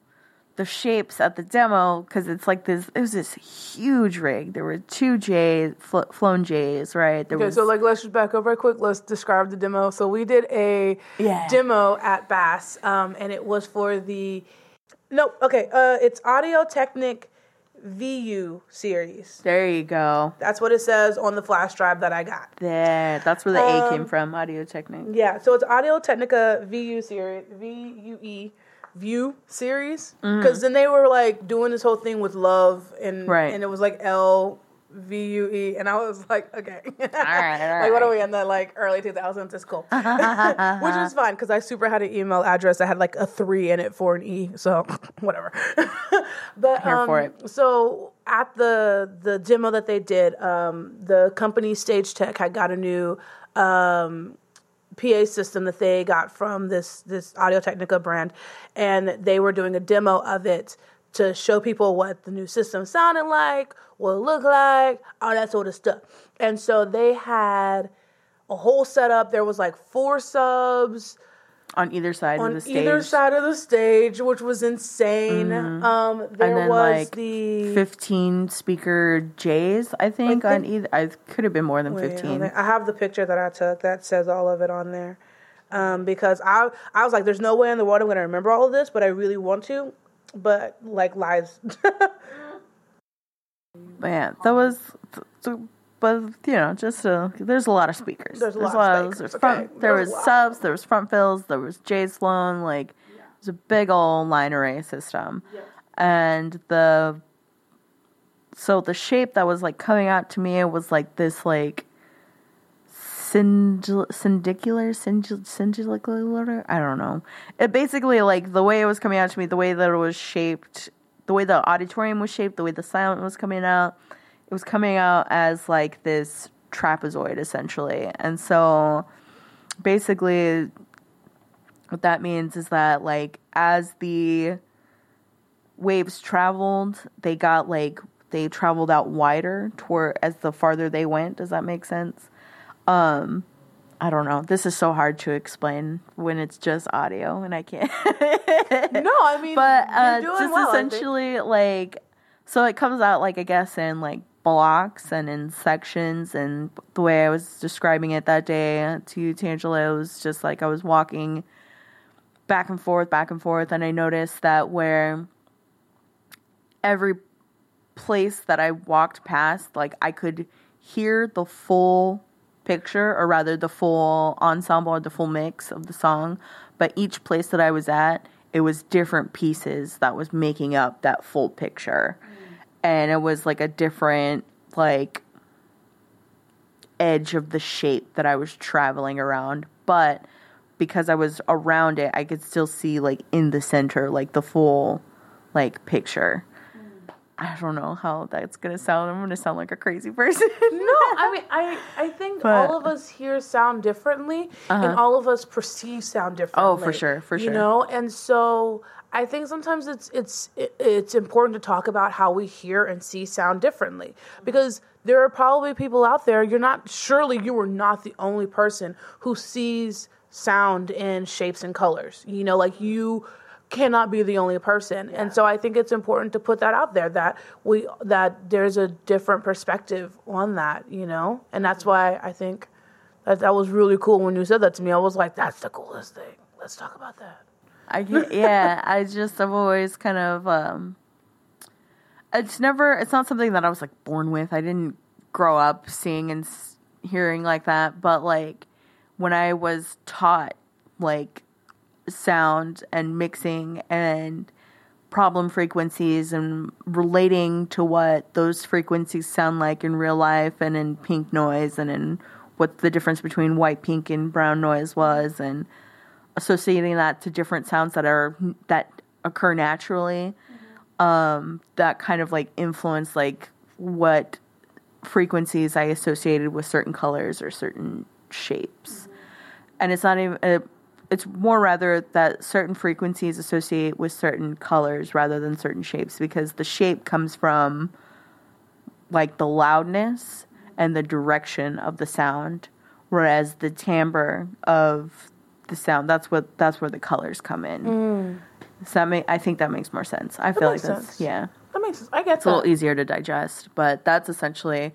the shapes at the demo because it's like this it was this huge rig. There were two J's, fl- flown J's, right? There Okay, was so like let's just back up right quick. Let's describe the demo. So we did a Yeah. demo at Bass, um, and it was for the no, okay, uh, it's Audio Technic VU series. there you go. That's what it says on the flash drive that I got. There. That's where the A Um, came from, Audio Technic. Yeah, so it's Audio Technica VU series, VUE View series, because then they were like doing this whole thing with love, and Mm-hmm. Right. and it was like L V U E, and I was like, okay, <laughs> all right, all like what are we in the like early two thousands? It's cool, <laughs> which is fine because I super had an email address that had like a three in it for an E, so <laughs> whatever. but Here um, for it. so at the the demo that they did, um, the company Stage Tech had got a new um, PA system that they got from this this Audio Technica brand, and they were doing a demo of it to show people what the new system sounded like, what it looked like, all that sort of stuff. And so they had a whole setup. There was like four subs on either side on of the stage. either side of the stage, which was insane. Um, there and then was like the 15 speaker J's, I think, I on either. I could have been more than Wait, 15. I have the picture that I took that says all of it on there. Um, because I I was like, there's no way in the world I'm gonna remember all of this, but I really want to. But like lives. <laughs> Yeah, that was. But you know, just uh, there's a lot of speakers. There's a lot of speakers, There's front, okay. There There's was subs. There was front fills. There was Jay Sloan. Like it was a big old line array system, and the so the shape that was like coming out to me was like this like synd- syndicular syndicular i don't know it basically like the way it was coming out to me the way that it was shaped the way the auditorium was shaped the way the sound was coming out it was coming out as like this trapezoid essentially. And so basically what that means is that like as the waves traveled they got like they traveled out wider toward as the farther they went. Does that make sense? Um i don't know. This is so hard to explain when it's just audio and i can't. <laughs> No, I mean, but uh, just well. Essentially like so it comes out like i guess in like blocks and in sections and the way i was describing it that day to tangela was just like i was walking back and forth back and forth and i noticed that where every place that i walked past like i could hear the full picture or rather the full ensemble or the full mix of the song but each place that i was at it was different pieces that was making up that full picture and it was like a different like edge of the shape that i was traveling around but because i was around it i could still see like in the center like the full like picture i don't know how that's gonna sound i'm gonna sound like a crazy <laughs> person No, I mean, I I think <laughs> But- Uh-huh. all of us hear sound differently, and all of us perceive sound differently. Oh, for sure, for sure. You know, and so I think sometimes it's it's it's important to talk about how we hear and see sound differently. Because there are probably people out there. You're not surely you are not the only person who sees sound in shapes and colors. You know, like you cannot be the only person. And so i think it's important to put that out there that we that there's a different perspective on that you know? And that's mm-hmm. why i think that that was really cool when you said that to me. I was like that's the coolest thing. Let's talk about that I yeah, I just I've always kind of um it's never it's not something that I was like born with. I didn't grow up seeing and hearing like that, but like when I was taught like sound and mixing and problem frequencies and relating to what those frequencies sound like in real life and in pink noise and in what the difference between white pink and brown noise was and associating that to different sounds that are that occur naturally um that kind of like influence like what frequencies i associated with certain colors or certain shapes. And it's not even uh, it's more rather that certain frequencies associate with certain colors rather than certain shapes because the shape comes from like the loudness and the direction of the sound whereas the timbre of the sound that's what that's where the colors come in. So that make, i think that makes more sense. I feel like makes that's sense. yeah. That makes sense. I get it's a little easier to digest but that's essentially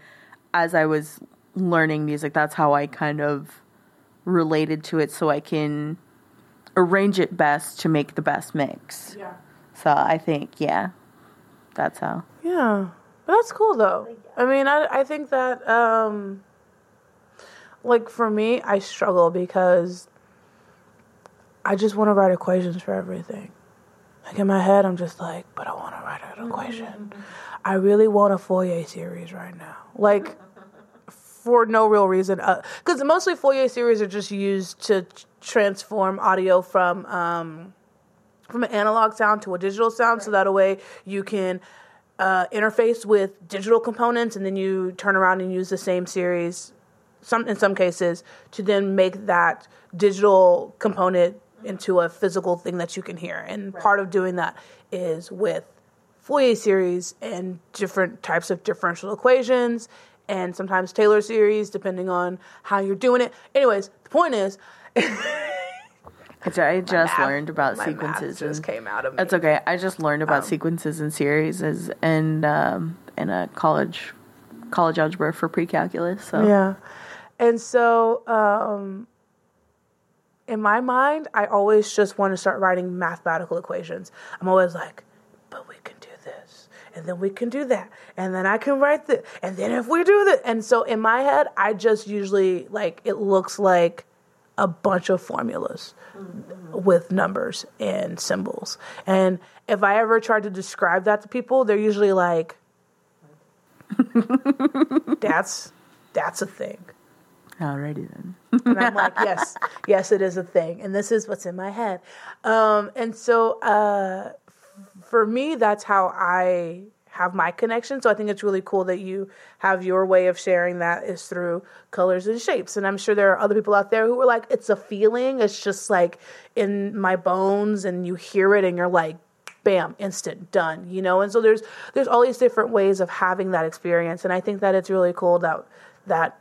as i was learning music that's how i kind of related to it so i can arrange it best to make the best mix. Yeah. So i think yeah that's how. Yeah, but that's cool though. I mean, I I think that um, like for me, I struggle because I just want to write equations for everything. Like in my head, I'm just like, but I want to write an equation. I really want a Fourier series right now. Like, for no real reason. Because mostly Fourier series are just used to transform audio from. Um, from an analog sound to a digital sound, right. so that a way you can uh, interface with digital components, and then you turn around and use the same series, some in some cases, to then make that digital component into a physical thing that you can hear. And right. part of doing that is with Fourier series and different types of differential equations and sometimes Taylor series, depending on how you're doing it. Anyways, the point is. <laughs> I just math, learned about sequences. just and came out of me. It's okay. I just learned about um, sequences and series as in um, in a college college algebra for pre-calculus. So yeah, and so um, in my mind, I always just want to start writing mathematical equations. I'm always like, but we can do this, and then we can do that, and then I can write this, and then if we do that, and so in my head, I just usually like it looks like a bunch of formulas mm-hmm. with numbers and symbols. And if I ever try to describe that to people, they're usually like, <laughs> "That's that's a thing." Alrighty then. and I'm like, yes, yes, it is a thing, and this is what's in my head. Um, and so, uh, for me, that's how I have my connection. So I think it's really cool that you have your way of sharing that is through colors and shapes. And I'm sure there are other people out there who are like, it's a feeling. It's just like in my bones, and you hear it, and you're like, bam instant done you know and so there's there's all these different ways of having that experience and i think that it's really cool that that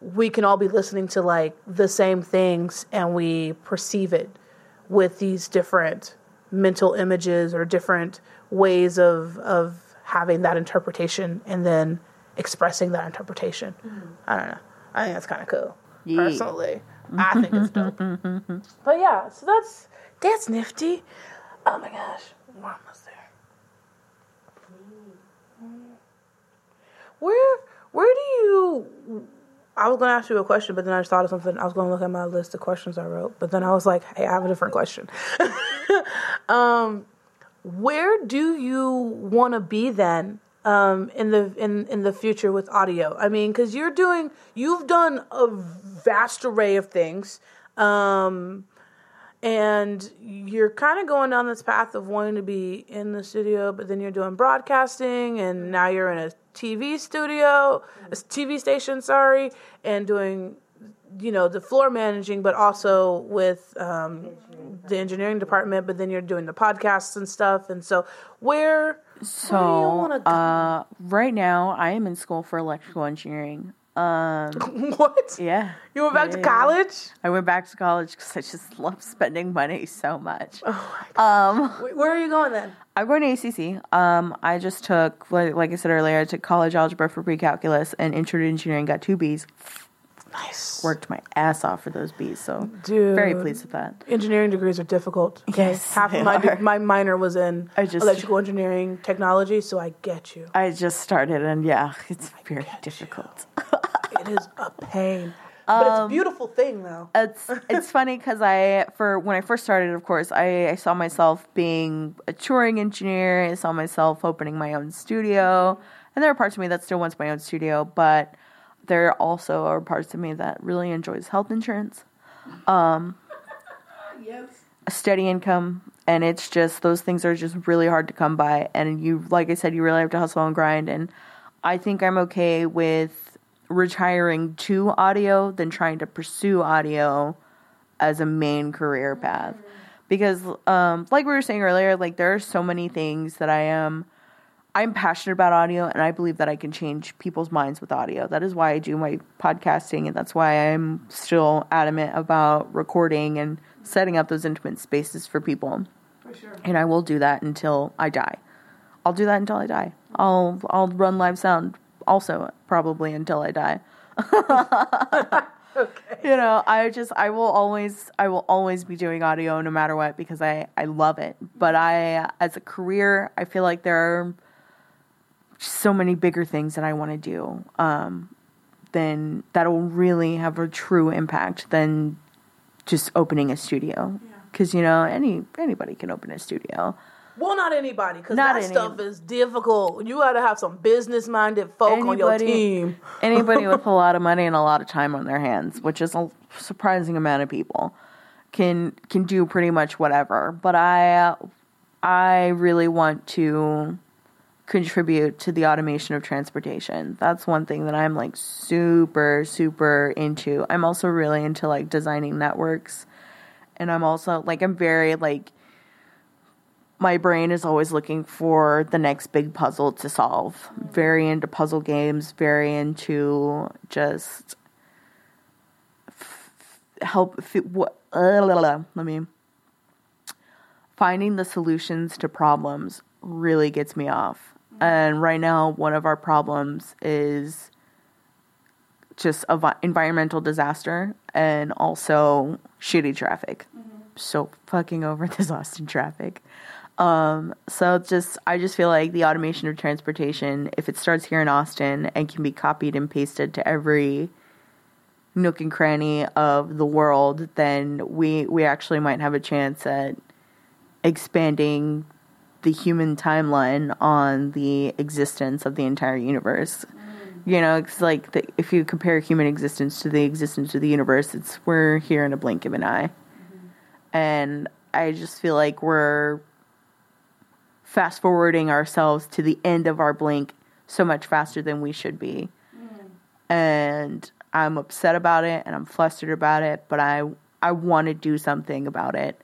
we can all be listening to like the same things and we perceive it with these different mental images or different ways of of having that interpretation and then expressing that interpretation. Mm-hmm. I don't know. I think that's kind of cool. Yeah. Personally, I think it's dope. <laughs> but yeah, so that's that's nifty. Oh my gosh, we're almost there. Where where do you I was going to ask you a question, but then I just thought of something. I was going to look at my list of questions I wrote, but then I was like, hey, I have a different question. <laughs> um, where do you want to be then um, in the in in the future with audio? I mean, because you're doing, you've done a vast array of things. Um, and you're kind of going down this path of wanting to be in the studio, but then you're doing broadcasting, and now you're in a TV studio, a TV station, sorry, and doing, you know, the floor managing, but also with um, the engineering department. But then you're doing the podcasts and stuff. And so, where? So, where uh, right now, I am in school for electrical engineering. Um, <laughs> what? Yeah. You went back yeah, to college? I went back to college because I just <laughs> love spending money so much. Oh. Um, <laughs> Where are you going then? I'm going to ACC. Um, I just took, like, like I said earlier, I took college algebra for pre-calculus and intro to engineering, got two Bs. Nice. Worked my ass off for those Bs, so Dude, very pleased with that. Engineering degrees are difficult. Okay? Yes, half of my my minor was in I just, electrical engineering technology, so I get you. I just started, and yeah, it's I very difficult. It is a pain. But it's a um, beautiful thing, though. It's it's funny because I for when I first started, of course, I, I saw myself being a touring engineer. I saw myself opening my own studio, and there are parts of me that still wants my own studio, but there also are parts of me that really enjoys health insurance, um, yes. a steady income, and it's just those things are just really hard to come by. And you, like I said, you really have to hustle and grind. And I think I'm okay with retiring to audio than trying to pursue audio as a main career path. Because, um, like we were saying earlier, like there are so many things that I am I'm passionate about audio and I believe that I can change people's minds with audio. That is why I do my podcasting and that's why I'm still adamant about recording and setting up those intimate spaces for people. For sure. And I will do that until I die. I'll do that until I die. I'll I'll run live sound also probably until I die. okay. You know, I just I will always I will always be doing audio no matter what because I I love it. But I as a career, I feel like there are so many bigger things that I want to do, um, then that'll really have a true impact than just opening a studio. Yeah. Because you know, any anybody can open a studio. Well, not anybody, because that any- stuff is difficult. You got to have some business minded folk on your Anybody- team. <laughs> anybody with a lot of money and a lot of time on their hands, which is a surprising amount of people, can can do pretty much whatever. But I I really want to contribute to the automation of transportation. That's one thing that I'm like super super into. I'm also really into like designing networks. And I'm also like I'm very like my brain is always looking for the next big puzzle to solve. Very into puzzle games, very into just f- help f- what uh, la, la, la, let me finding the solutions to problems really gets me off. And right now one of our problems is just a vi- environmental disaster and also shitty traffic. So fucking over <laughs> this Austin traffic. Um, so just I just feel like the automation of transportation, if it starts here in Austin and can be copied and pasted to every nook and cranny of the world, then we we actually might have a chance at expanding the human timeline on the existence of the entire universe. You know, it's like the, if you compare human existence to the existence of the universe, it's we're here in a blink of an eye. And I just feel like we're fast forwarding ourselves to the end of our blink so much faster than we should be. And I'm upset about it and I'm flustered about it, but I I want to do something about it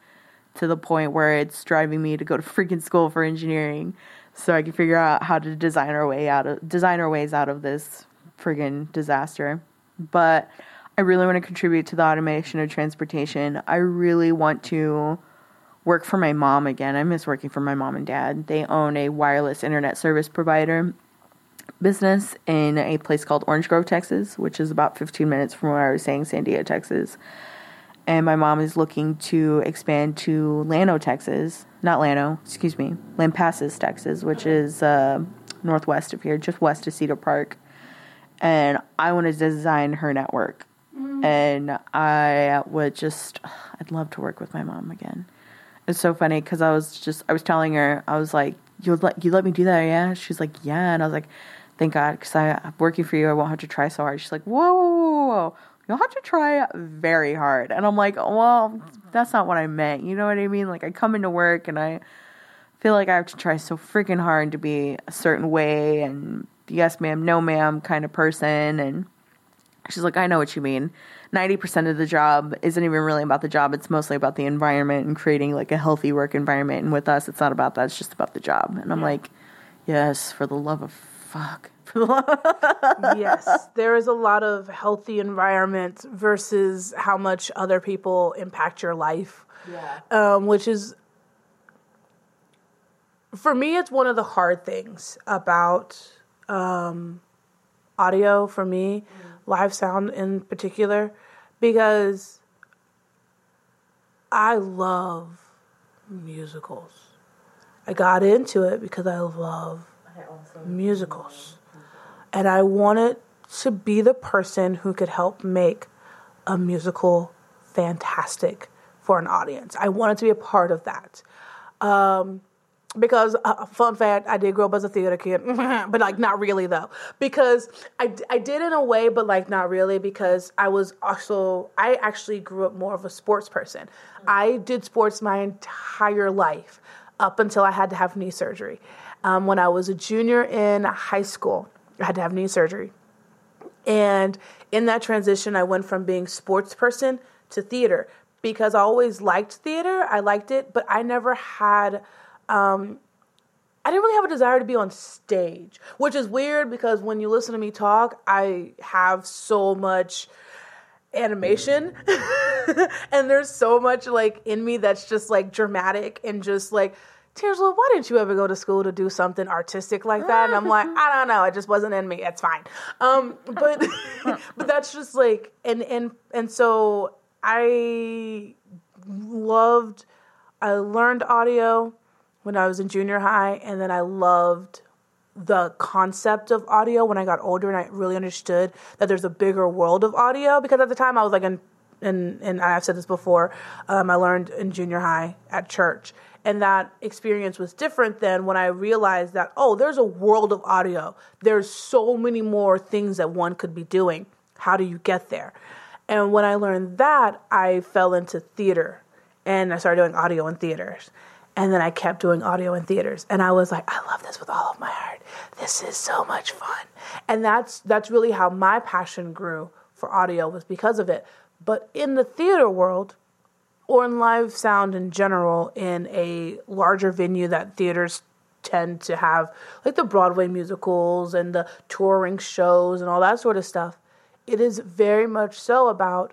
to the point where it's driving me to go to freaking school for engineering so I can figure out how to design our way out of design our ways out of this friggin' disaster. But I really want to contribute to the automation of transportation. I really want to work for my mom again. I miss working for my mom and dad. They own a wireless internet service provider business in a place called Orange Grove, Texas, which is about 15 minutes from where I was saying San Diego, Texas. And my mom is looking to expand to Llano, Texas. Not Llano, excuse me, Lampasas, Texas, which is uh, northwest of here, just west of Cedar Park. And I want to design her network. And I would just, I'd love to work with my mom again. It's so funny because I was just, I was telling her, I was like, you let, you let me do that, yeah? She's like, yeah. And I was like, thank God, because I'm working for you. I won't have to try so hard. She's like, whoa, whoa, whoa, whoa. You'll have to try very hard. And I'm like, well, that's not what I meant. You know what I mean? Like, I come into work and I feel like I have to try so freaking hard to be a certain way and yes, ma'am, no, ma'am kind of person. And she's like, I know what you mean. 90% of the job isn't even really about the job. It's mostly about the environment and creating like a healthy work environment. And with us, it's not about that. It's just about the job. And I'm like, yes, for the love of fuck. <laughs> For the love yes, there is a lot of healthy environment versus how much other people impact your life. Yeah. Um, which is, for me, it's one of the hard things about um, audio for me, live sound in particular, because I love musicals. I got into it because I love musicals. And I wanted to be the person who could help make a musical fantastic for an audience. I wanted to be a part of that. Um, because uh, fun fact, I did grow up as a theater kid, <laughs> but like not really though. Because I, I did in a way, but like not really because I was also I actually grew up more of a sports person. I did sports my entire life up until I had to have knee surgery. Um, when I was a junior in high school, I had to have knee surgery. And in that transition, I went from being sports person to theater because I always liked theater. I liked it, but I never had. Um, I didn't really have a desire to be on stage, which is weird because when you listen to me talk, I have so much animation <laughs> and there's so much like in me that's just like dramatic and just like Tangela, why didn't you ever go to school to do something artistic like that? And I'm like, <laughs> I don't know, it just wasn't in me. It's fine. Um, but <laughs> but that's just like and and and so I loved I learned audio when I was in junior high and then I loved the concept of audio when I got older and I really understood that there's a bigger world of audio because at the time I was like in and and I've said this before. Um, I learned in junior high at church, and that experience was different than when I realized that oh, there's a world of audio. There's so many more things that one could be doing. How do you get there? And when I learned that, I fell into theater, and I started doing audio in theaters. And then I kept doing audio in theaters, and I was like, I love this with all of my heart. This is so much fun, and that's that's really how my passion grew for audio was because of it. But in the theater world, or in live sound in general, in a larger venue that theaters tend to have, like the Broadway musicals and the touring shows and all that sort of stuff, it is very much so about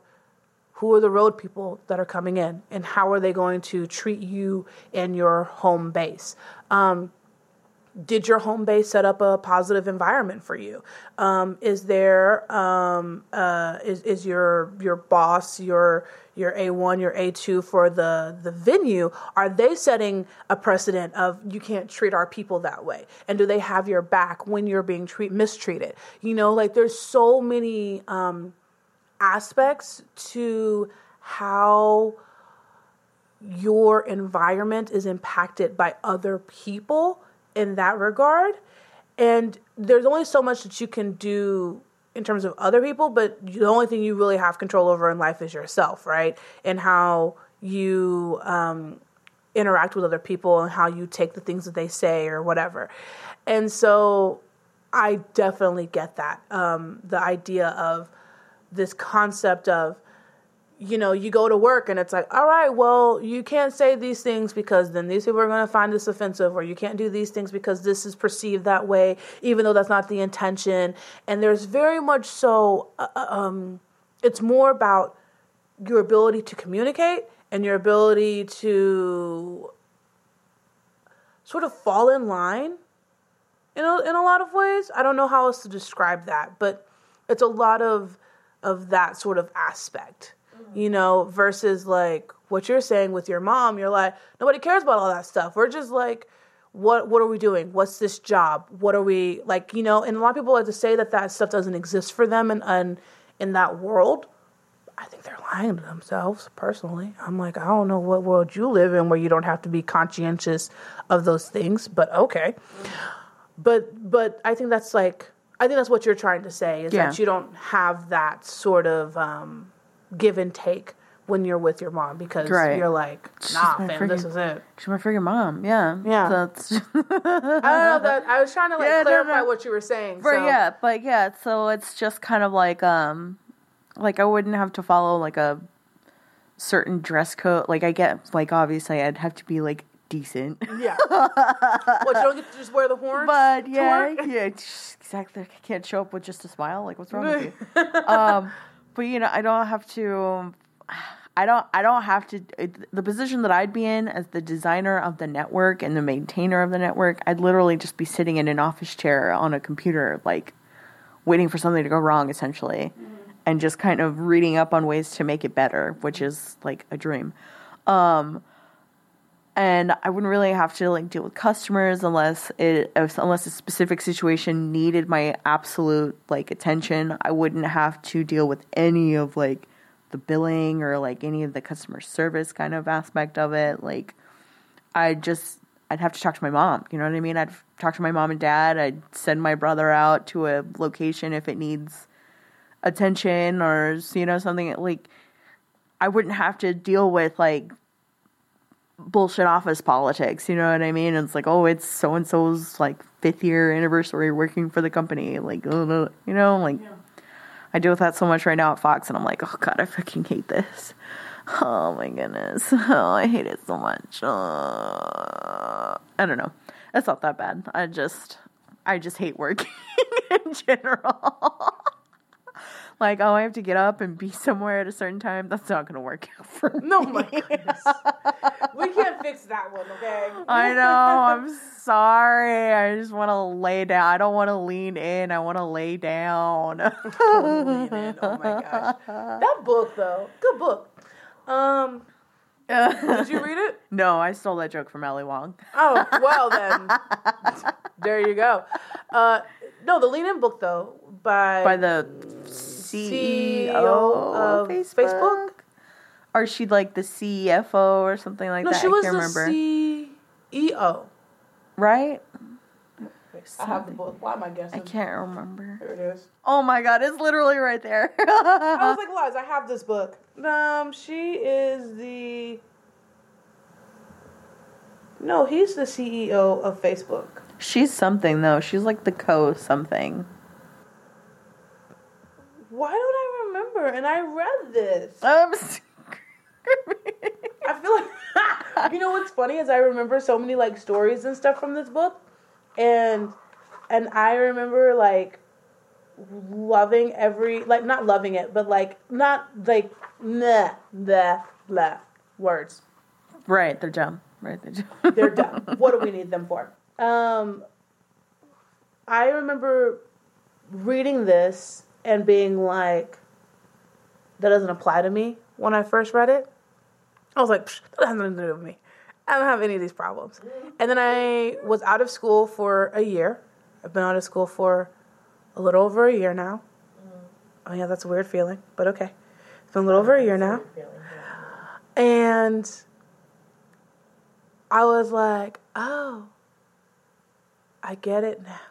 who are the road people that are coming in and how are they going to treat you in your home base? Um, did your home base set up a positive environment for you? Um, is there um, uh, is, is your your boss your your a1 your a2 for the the venue are they setting a precedent of you can't treat our people that way? And do they have your back when you're being treat, mistreated? You know like there's so many um, aspects to how your environment is impacted by other people in that regard. And there's only so much that you can do in terms of other people, but the only thing you really have control over in life is yourself, right? And how you um, interact with other people and how you take the things that they say or whatever. And so I definitely get that. Um, the idea of this concept of you know, you go to work and it's like, all right, well, you can't say these things because then these people are going to find this offensive, or you can't do these things because this is perceived that way, even though that's not the intention. And there's very much so, uh, uh um, it's more about your ability to communicate and your ability to sort of fall in line in a, in a lot of ways. I don't know how else to describe that, but it's a lot of of that sort of aspect you know, versus like what you're saying with your mom. You're like, nobody cares about all that stuff. We're just like, what what are we doing? What's this job? What are we like? You know, and a lot of people like to say that that stuff doesn't exist for them and in, in that world. I think they're lying to themselves. Personally, I'm like, I don't know what world you live in where you don't have to be conscientious of those things, but okay. But but I think that's like I think that's what you're trying to say is yeah. that you don't have that sort of um, give and take when you're with your mom because right. you're like, <laughs> nah, fam, freaking, this is it. She's my freaking mom. Yeah. Yeah. That's <laughs> I don't know that I was trying to like yeah, clarify what you were saying. Right, so. yeah, but yeah, so it's just kind of like um like I wouldn't have to follow like a certain dress code. Like I get like obviously I'd have to be like decent. Yeah. <laughs> what you don't get to just wear the horns? But yeah, yeah, exactly. I can't show up with just a smile. Like what's wrong with you? <laughs> Um but you know, I don't have to. I don't. I don't have to. The position that I'd be in as the designer of the network and the maintainer of the network, I'd literally just be sitting in an office chair on a computer, like waiting for something to go wrong, essentially, mm-hmm. and just kind of reading up on ways to make it better, which is like a dream. Um, and I wouldn't really have to like deal with customers unless it unless a specific situation needed my absolute like attention. I wouldn't have to deal with any of like the billing or like any of the customer service kind of aspect of it. Like I just I'd have to talk to my mom. You know what I mean? I'd talk to my mom and dad. I'd send my brother out to a location if it needs attention or you know something like I wouldn't have to deal with like bullshit office politics. You know what I mean? It's like, oh, it's so and so's like fifth year anniversary working for the company. Like, you know, like yeah. I deal with that so much right now at Fox, and I'm like, oh god, I fucking hate this. <laughs> Oh my goodness, <laughs> oh I hate it so much. Uh, I don't know. It's not that bad. I just, I just hate working <laughs> in general like, oh, I have to get up and be <laughs> somewhere at a certain time. That's not going to work out for <laughs> me. No, my <laughs> goodness. we can't fix that one, okay? I know. I'm sorry. I just want to lay down. I don't want to lean in. I want to lay down. oh, lean in. Oh my gosh. That book, though, good book. Um, did you read it? No, I stole that joke from Ali Wong. Oh, well then. there you go. Uh, no, the Lean In book though by by the CEO, CEO of Facebook. Facebook. Or she like the CFO or something like No, that. she was I can't the remember. CEO. Right? I have the book. Why am I guessing? I can't remember. Here it is. Oh my god, it's literally right there. I was <laughs> like, Liz, I have this book. Um, she is the. No, he's the CEO of Facebook. She's something though. She's like the co something. Why don't I remember? And I read this. Um, <laughs> I feel like you know what's funny is I remember so many like stories and stuff from this book, and and I remember like loving every like not loving it, but like not like nah the blah words. right, they're dumb. Right, they're dumb. They're dumb. <laughs> what do we need them for? Um, I remember reading this and being like, that doesn't apply to me when I first read it. I was like, that has nothing to do with me. I don't have any of these problems. And then I was out of school for a year. I've been out of school for a little over a year now. Oh, yeah, that's a weird feeling, but okay. It's been a little over a year now. And I was like, oh, I get it now.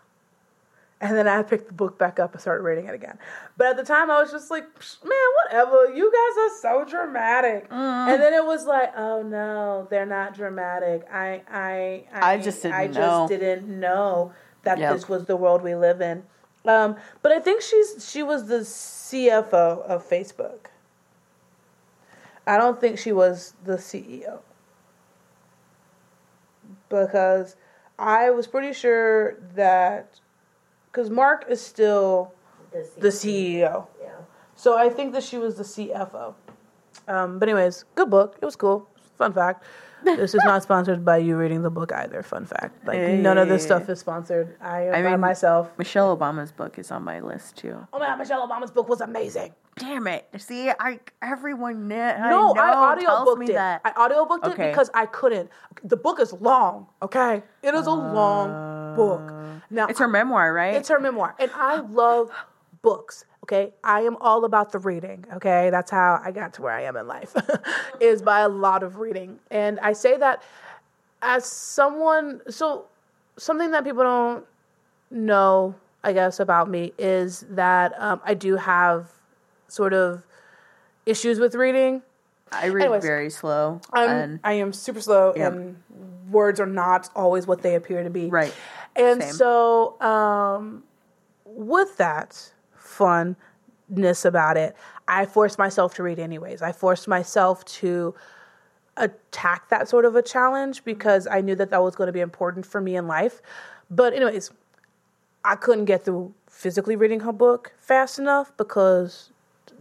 And then I picked the book back up and started reading it again. But at the time, I was just like, man, whatever. You guys are so dramatic. And then it was like, oh no, they're not dramatic. I, I, I just didn't I just know. didn't know that Yep. this was the world we live in. Um, but I think she's she was the CFO of Facebook. I don't think she was the CEO because I was pretty sure that because Mark is still the CEO, Yeah. so I think that she was the CFO. Um, but anyways, good book. It was cool. Fun fact. This is not sponsored by you reading the book either. Fun fact. Like none of this stuff is sponsored. I am I by mean- myself. Michelle Obama's book is on my list too. Oh my god, Michelle Obama's book was amazing. Damn it! See, I everyone I No, know I, tells audiobooked it. that. I audiobooked it Okay. because I couldn't. The book is long, okay? It is a long book. Now it's her memoir, right? It's her memoir. And I love books. Okay. I am all about the reading. Okay. That's how I got to where I am in life, <laughs> is by a lot of reading. And I say that as someone, so something that people don't know, I guess, about me is that um, I do have sort of issues with reading. I read anyways, very slow. I'm, and I am super slow, Yeah. and words are not always what they appear to be. Right. And Same. so, um, with that funness about it, I forced myself to read anyways. I forced myself to attack that sort of a challenge because I knew that that was going to be important for me in life. But, anyways, I couldn't get through physically reading her book fast enough because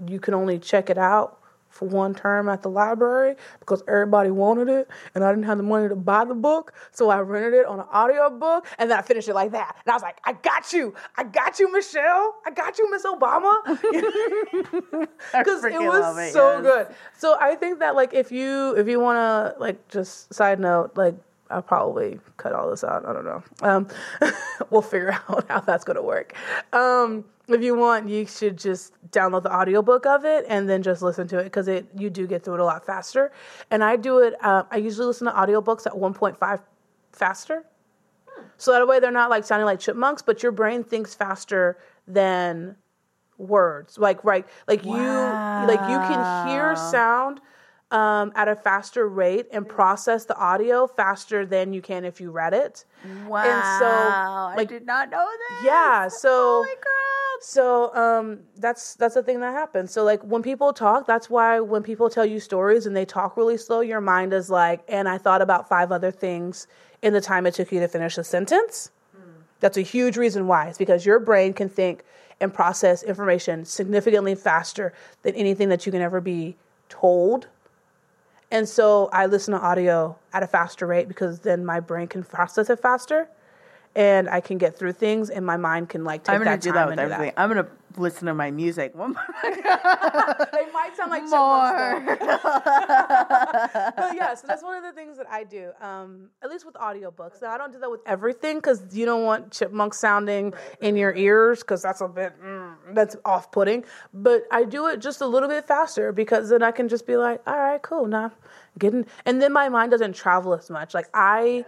you can only check it out for one term at the library because everybody wanted it and I didn't have the money to buy the book. So I rented it on an audio book and then I finished it like that. And I was like, I got you. I got you, Michelle. I got you, Miss Obama. <laughs> Because it was it, so yes. good. So I think that like if you if you wanna like just side note, like I'll probably cut all this out. I don't know. Um, <laughs> we'll figure out how that's going to work. Um, if you want, you should just download the audiobook of it and then just listen to it because it you do get through it a lot faster. And I do it. Uh, I usually listen to audiobooks at 1.5 faster, so that way they're not like sounding like chipmunks, but your brain thinks faster than words. Like right, like you like you can hear sound um, at a faster rate and process the audio faster than you can if you read it. wow, like- I did not know that. Yeah, so Holy crap! so um, that's that's the thing that happens. So like when people talk, that's why when people tell you stories and they talk really slow, your mind is like, and I thought about five other things in the time it took you to finish a sentence. That's a huge reason why. It's because your brain can think and process information significantly faster than anything that you can ever be told. And so I listen to audio at a faster rate because then my brain can process it faster. And I can get through things, and my mind can like take I'm gonna that do time that with everything. I'm gonna listen to my music. One more. They might sound like chipmunks, though. <laughs> but yeah, so that's one of the things that I do. Um, at least with audiobooks. Now I don't do that with everything because you don't want chipmunks sounding in your ears because that's a bit mm, that's off putting. But I do it just a little bit faster because then I can just be like, all right, cool, now getting, and then my mind doesn't travel as much. Like I.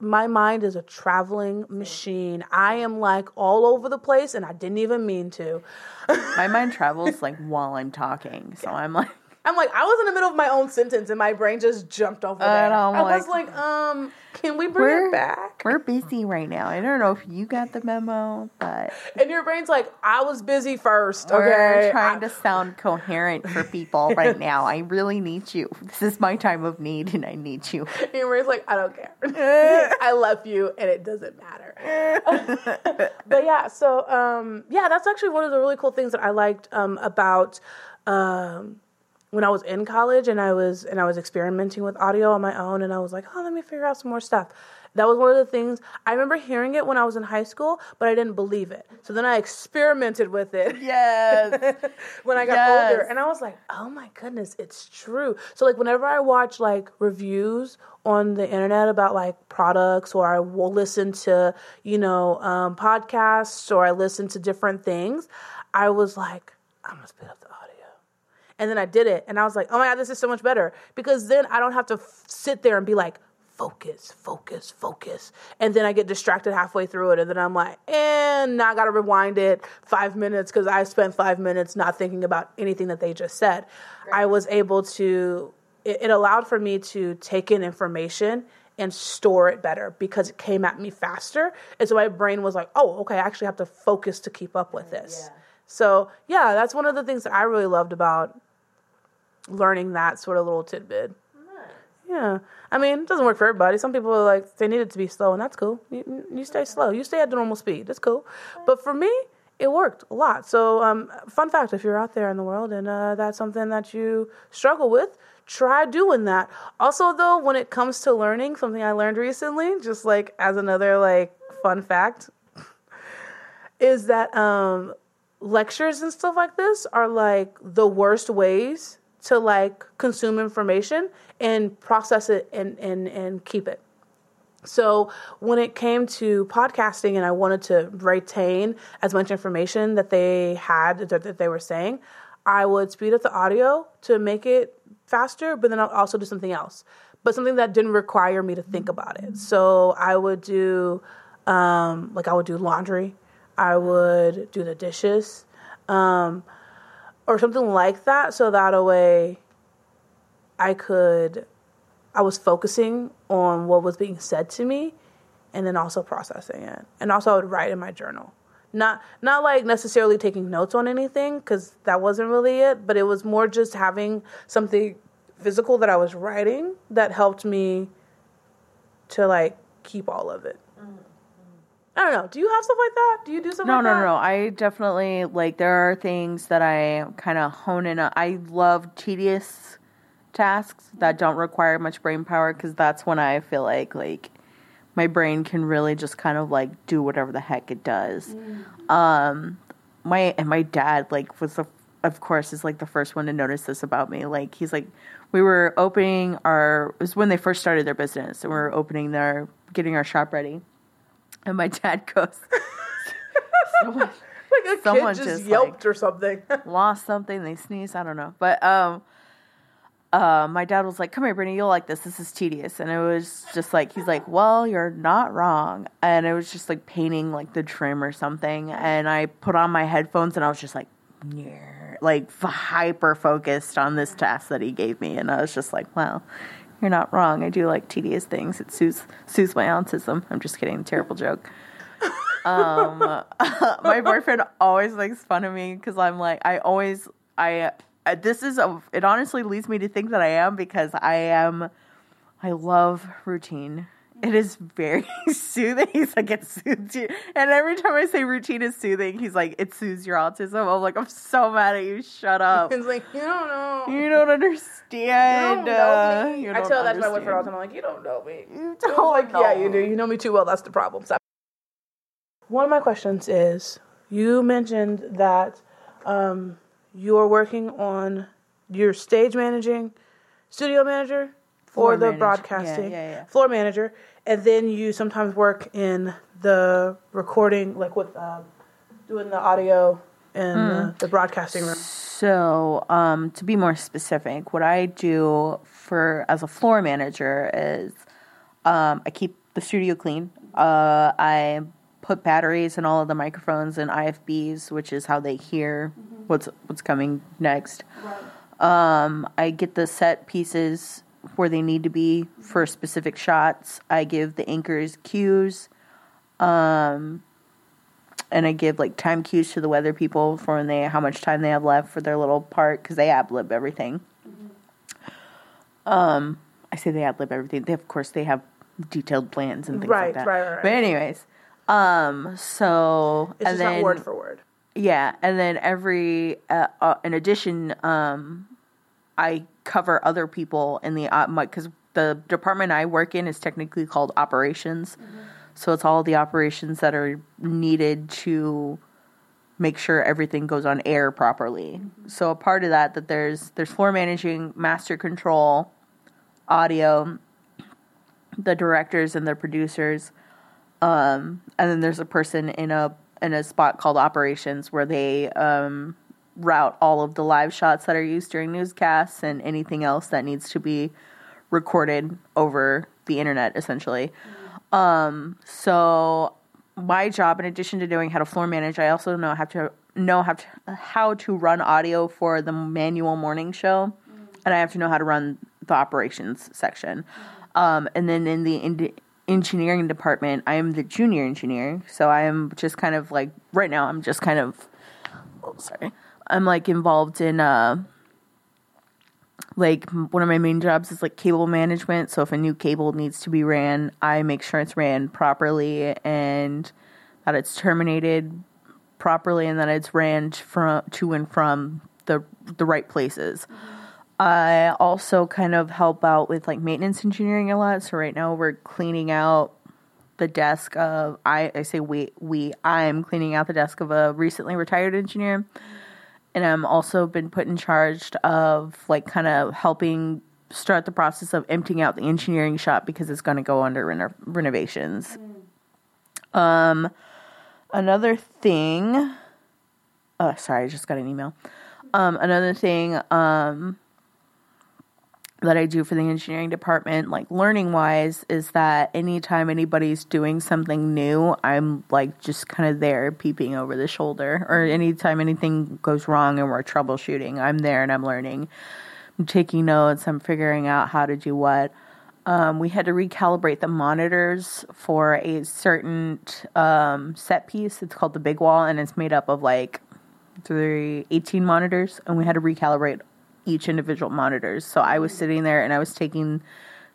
My mind is a traveling machine. I am like all over the place and I didn't even mean to. my mind <laughs> travels like while I'm talking, so I'm like, I'm like, I was in the middle of my own sentence and my brain just jumped over I there. I was like- like, um, can we bring We're- it back? we're busy right now. I don't know if you got the memo, but And your brain's like, I was busy first, we're okay? trying I- to sound coherent for people <laughs> right now. I really need you. This is my time of need, and I need you. and <laughs> your brain's like, I don't care. <laughs> I love you and it doesn't matter. but yeah, so um, yeah, that's actually one of the really cool things that I liked um, about um, when I was in college and I was and I was experimenting with audio on my own and I was like, oh, let me figure out some more stuff. That was one of the things I remember hearing it when I was in high school, but I didn't believe it. So then I experimented with it. Yes. <laughs> when I got older. And I was like, oh my goodness, it's true. So like whenever I watch like reviews on the internet about like products or I will listen to, you know, um, podcasts or I listen to different things, I was like, I'm gonna speed up the audio. And then I did it and I was like, oh my God, this is so much better. Because then I don't have to f- sit there and be like, focus, focus, focus. And then I get distracted halfway through it. And then I'm like, and now I got to rewind it five minutes because I spent five minutes not thinking about anything that they just said. I was able to, it, it allowed for me to take in information and store it better because it came at me faster. And so my brain was like, oh, okay, I actually have to focus to keep up with this. So, yeah, that's one of the things that I really loved about learning that sort of little tidbit. Yeah, I mean, it doesn't work for everybody. Some people are like they need it to be slow, and that's cool. You, you stay slow. You stay at the normal speed. That's cool. But for me, it worked a lot. So, um, fun fact: if you're out there in the world and uh, that's something that you struggle with, try doing that. Also, though, when it comes to learning, something I learned recently, just like as another like fun fact, <laughs> is that um, lectures and stuff like this are like the worst ways to like consume information and process it and and and keep it. So when it came to podcasting and I wanted to retain as much information that they had that, they were saying, I would speed up the audio to make it faster, but then I'll also do something else. But something that didn't require me to think about it. So I would do um, like I would do laundry, I would do the dishes, um, or something like that. So that a way I could I was focusing on what was being said to me and then also processing it. And also I would write in my journal. Not not like necessarily taking notes on anything cuz that wasn't really it, but it was more just having something physical that I was writing that helped me to like keep all of it. I don't know. Do you have stuff like that? Do you do something No, like no, that? no, no. I definitely like there are things that I kind of hone in. on. I love tedious tasks that don't require much brain power because that's when I feel like like my brain can really just kind of like do whatever the heck it does. Um, my and my dad like was the of course is like the first one to notice this about me. Like he's like we were opening our it was when they first started their business and we were opening their getting our shop ready. And my dad goes, <laughs> someone Like a Someone kid just, just, yelped or something. <laughs> lost something, they sneezed, I don't know. But um uh, my dad was like, "Come here, Brittany, you'll like this. This is tedious." And it was just like he's like, "Well, you're not wrong." And it was just like painting like the trim or something. And I put on my headphones and I was just like, yeah, like hyper focused on this task that he gave me. And I was just like, "Wow, you're not wrong. I do like tedious things. It soothes soothes my autism." I'm just kidding. Terrible joke. um, <laughs> my boyfriend always makes fun of me because I'm like, I always, I, this is, a, it honestly leads me to think that I am because I am, I love routine. It is very <laughs> soothing. He's like, it soothes you. And every time I say routine is soothing, he's like, it soothes your autism. I'm like, I'm so mad at you. Shut up. He's like, you don't know. You don't understand. You don't know uh, me. you I don't tell that to my boyfriend all the time. I'm like, you don't know me. You I don't like, know yeah, you do. You know me too well. That's the problem. Stop one of my questions is you mentioned that um, you're working on your stage managing, studio manager, Floor or the manage- broadcasting, yeah, yeah, yeah. floor manager, and then you sometimes work in the recording, like with uh, doing the audio and Hmm. the, the broadcasting room. So, um, to be more specific, what I do for as a floor manager is um, I keep the studio clean. Uh, I put batteries in all of the microphones and IFBs, which is how they hear what's what's coming next. Um, I get the set pieces where they need to be for specific shots. I give the anchors cues. Um, and I give like time cues to the weather people for when they how much time they have left for their little part because they ad lib everything. Um, I say they ad lib everything. They of course they have detailed plans and things Right, like that. right, right, right. But anyways, um, so It's and just then not word for word. yeah, and then every uh, uh, in addition, um, I cover other people in the because the department I work in is technically called operations, so it's all the operations that are needed to make sure everything goes on air properly. So a part of that that there's there's floor managing, master control, audio, the directors and the producers, um, and then there's a person in a in a spot called operations where they um, route all of the live shots that are used during newscasts and anything else that needs to be recorded over the internet essentially. Um, so my job in addition to knowing how to floor manage i also know how to know how to how to run audio for the manual morning show. And i have to know how to run the operations section. Um, and then in the in- engineering department i am the junior engineer. So i am just kind of like right now i'm just kind of oh sorry i'm like involved in uh like one of my main jobs is like cable management. So if a new cable needs to be ran i make sure it's ran properly and that it's terminated properly and that it's ran from to and from the the right places. I also kind of help out with like maintenance engineering a lot. So right now we're cleaning out the desk of i i say we we i'm cleaning out the desk of a recently retired engineer and I'm also been put in charge of like kind of helping start the process of emptying out the engineering shop because it's going to go under reno- renovations. Um, another thing. Oh, sorry, I just got an email. Um, another thing. Um, that I do for the engineering department, like learning wise, is that anytime anybody's doing something new, I'm like just kind of there peeping over the shoulder. Or anytime anything goes wrong and we're troubleshooting, I'm there and I'm learning. I'm taking notes, I'm figuring out how to do what. Um, we had to recalibrate the monitors for a certain um, set piece. It's called the Big Wall, and it's made up of like three, 18 monitors, and we had to recalibrate each individual monitors. So I was sitting there and I was taking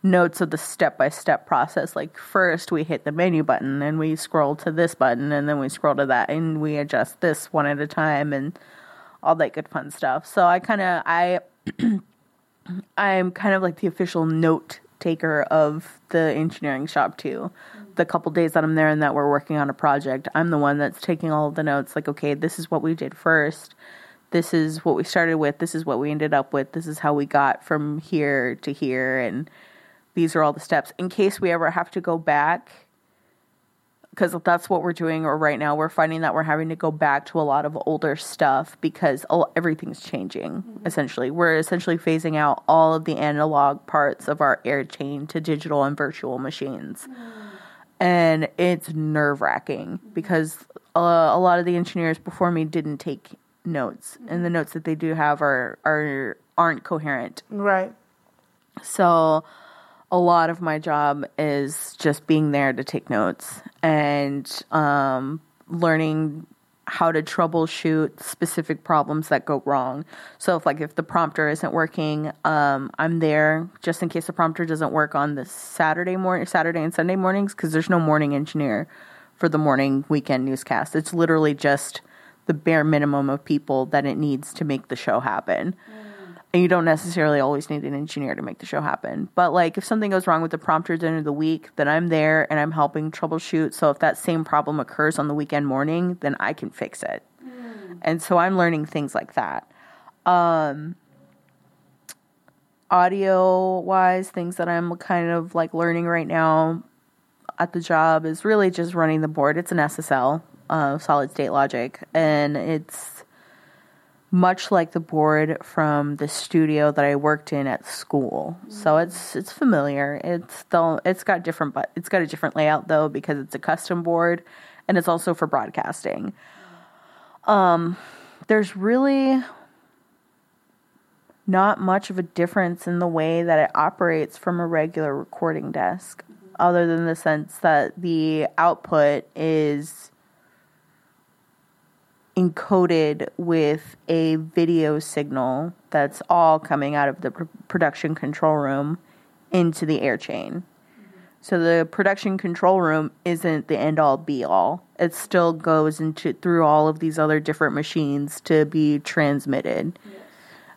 notes of the step by step process. Like first we hit the menu button and we scroll to this button and then we scroll to that and we adjust this one at a time and all that good fun stuff. So I kind of I <clears throat> I'm kind of like the official note taker of the engineering shop too. The couple days that I'm there and that we're working on a project, I'm the one that's taking all the notes like okay, this is what we did first this is what we started with, this is what we ended up with, this is how we got from here to here, and these are all the steps. In case we ever have to go back, because that's what we're doing or right now, we're finding that we're having to go back to a lot of older stuff because all, everything's changing, mm-hmm. essentially. We're essentially phasing out all of the analog parts of our air chain to digital and virtual machines. Mm-hmm. And it's nerve wracking mm-hmm. because uh, a lot of the engineers before me didn't take notes, and the notes that they do have are are aren't coherent. Right. So a lot of my job is just being there to take notes and um, learning how to troubleshoot specific problems that go wrong. So if like if the prompter isn't working, um, I'm there just in case the prompter doesn't work on the Saturday morning, Saturday and Sunday mornings because there's no morning engineer for the morning weekend newscast. It's literally just the bare minimum of people that it needs to make the show happen. and you don't necessarily always need an engineer to make the show happen. But like if something goes wrong with the prompter of the week, then I'm there and I'm helping troubleshoot. So if that same problem occurs on the weekend morning, then I can fix it. Mm. And so I'm learning things like that. Um, audio wise, things that I'm kind of like learning right now at the job is really just running the board. It's an SSL, uh, solid state logic, and it's much like the board from the studio that I worked in at school. Mm-hmm. So it's it's familiar. It's though it's got different but it's got a different layout though because it's a custom board and it's also for broadcasting. Um there's really not much of a difference in the way that it operates from a regular recording desk mm-hmm. other than the sense that the output is encoded with a video signal that's all coming out of the pr- production control room into the air chain. So the production control room isn't the end all be all. It still goes into through all of these other different machines to be transmitted. Yes.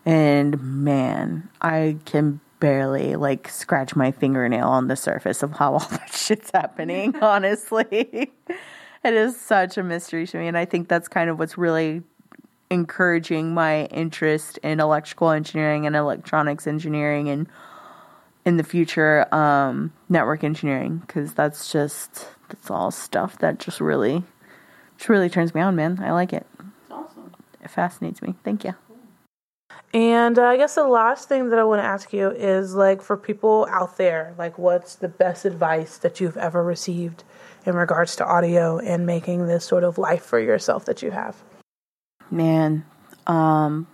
And man, I can barely like scratch my fingernail on the surface of how all <laughs> that shit's happening, <laughs> honestly it is such a mystery to me. And I think that's kind of what's really encouraging my interest in electrical engineering and electronics engineering and in the future um, network engineering because that's just that's all stuff that just really just really turns me on man. I like it. It's awesome. It fascinates me. Thank you. And uh, I guess the last thing that I want to ask you is like for people out there, like what's the best advice that you've ever received in regards to audio and making this sort of life for yourself that you have? Man, um,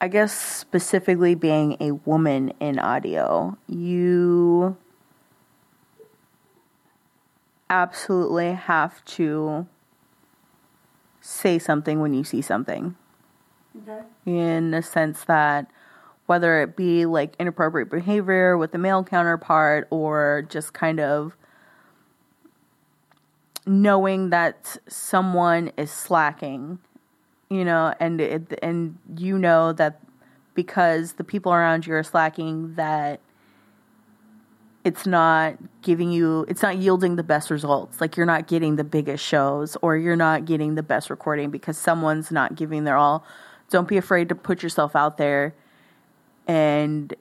I guess specifically being a woman in audio, you absolutely have to say something when you see something. Okay. In the sense that whether it be like inappropriate behavior with the male counterpart or just kind of knowing that someone is slacking, you know, and it, and you know that because the people around you are slacking that it's not giving you it's not yielding the best results. Like you're not getting the biggest shows or you're not getting the best recording because someone's not giving their all. Don't be afraid to put yourself out there and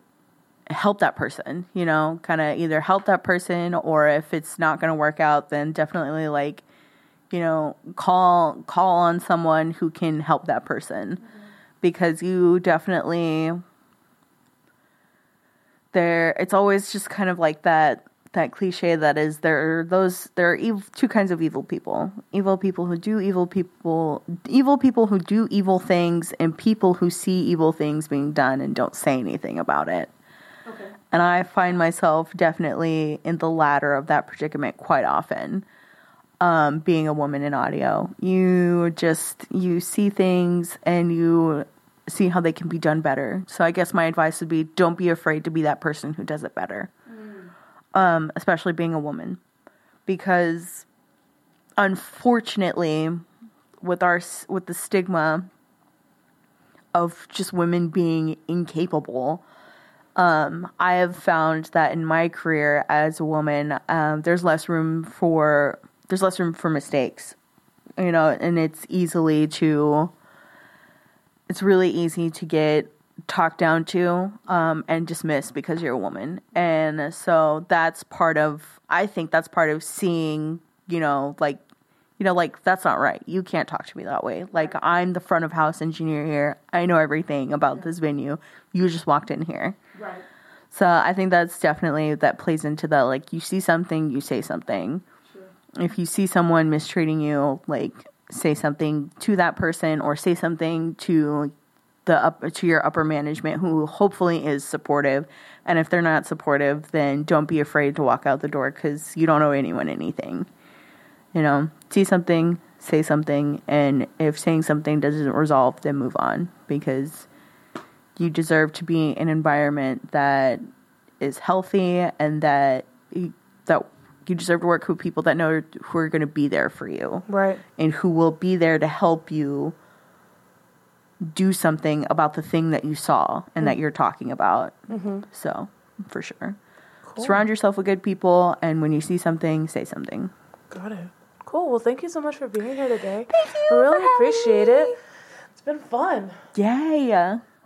help that person, you know, kind of either help that person or if it's not going to work out, then definitely like, you know, call call on someone who can help that person mm-hmm. because you definitely there it's always just kind of like that that cliche that is there are those there are ev- two kinds of evil people. Evil people who do evil people evil people who do evil things and people who see evil things being done and don't say anything about it. Okay. and i find myself definitely in the latter of that predicament quite often um, being a woman in audio. You just you see things and you see how they can be done better. So i guess my advice would be don't be afraid to be that person who does it better um, especially being a woman, because unfortunately, with our with the stigma of just women being incapable, um, I have found that in my career as a woman, um, there's less room for there's less room for mistakes, you know, and it's easily to it's really easy to get talked down to um, and dismissed because you're a woman. And so that's part of, I think that's part of seeing, you know, like, you know, like that's not right. You can't talk to me that way. Like I'm the front of house engineer here. I know everything about this venue. You just walked in here. Right. So I think that's definitely that plays into the like you see something, you say something. Sure. If you see someone mistreating you, like say something to that person or say something to the up to your upper management who hopefully is supportive. And if they're not supportive then don't be afraid to walk out the door cuz you don't owe anyone anything. You know see something say something and if saying something doesn't resolve then move on. Because you deserve to be in an environment that is healthy and that that you deserve to work with people that know who are going to be there for you. Right. And who will be there to help you do something about the thing that you saw and that mm. you're talking about. Mm-hmm. So, for sure. Surround yourself with good people, and when you see something, say something. Got it. Cool. Well, thank you so much for being here today. Thank you I really appreciate me. it. It's been fun. Yay!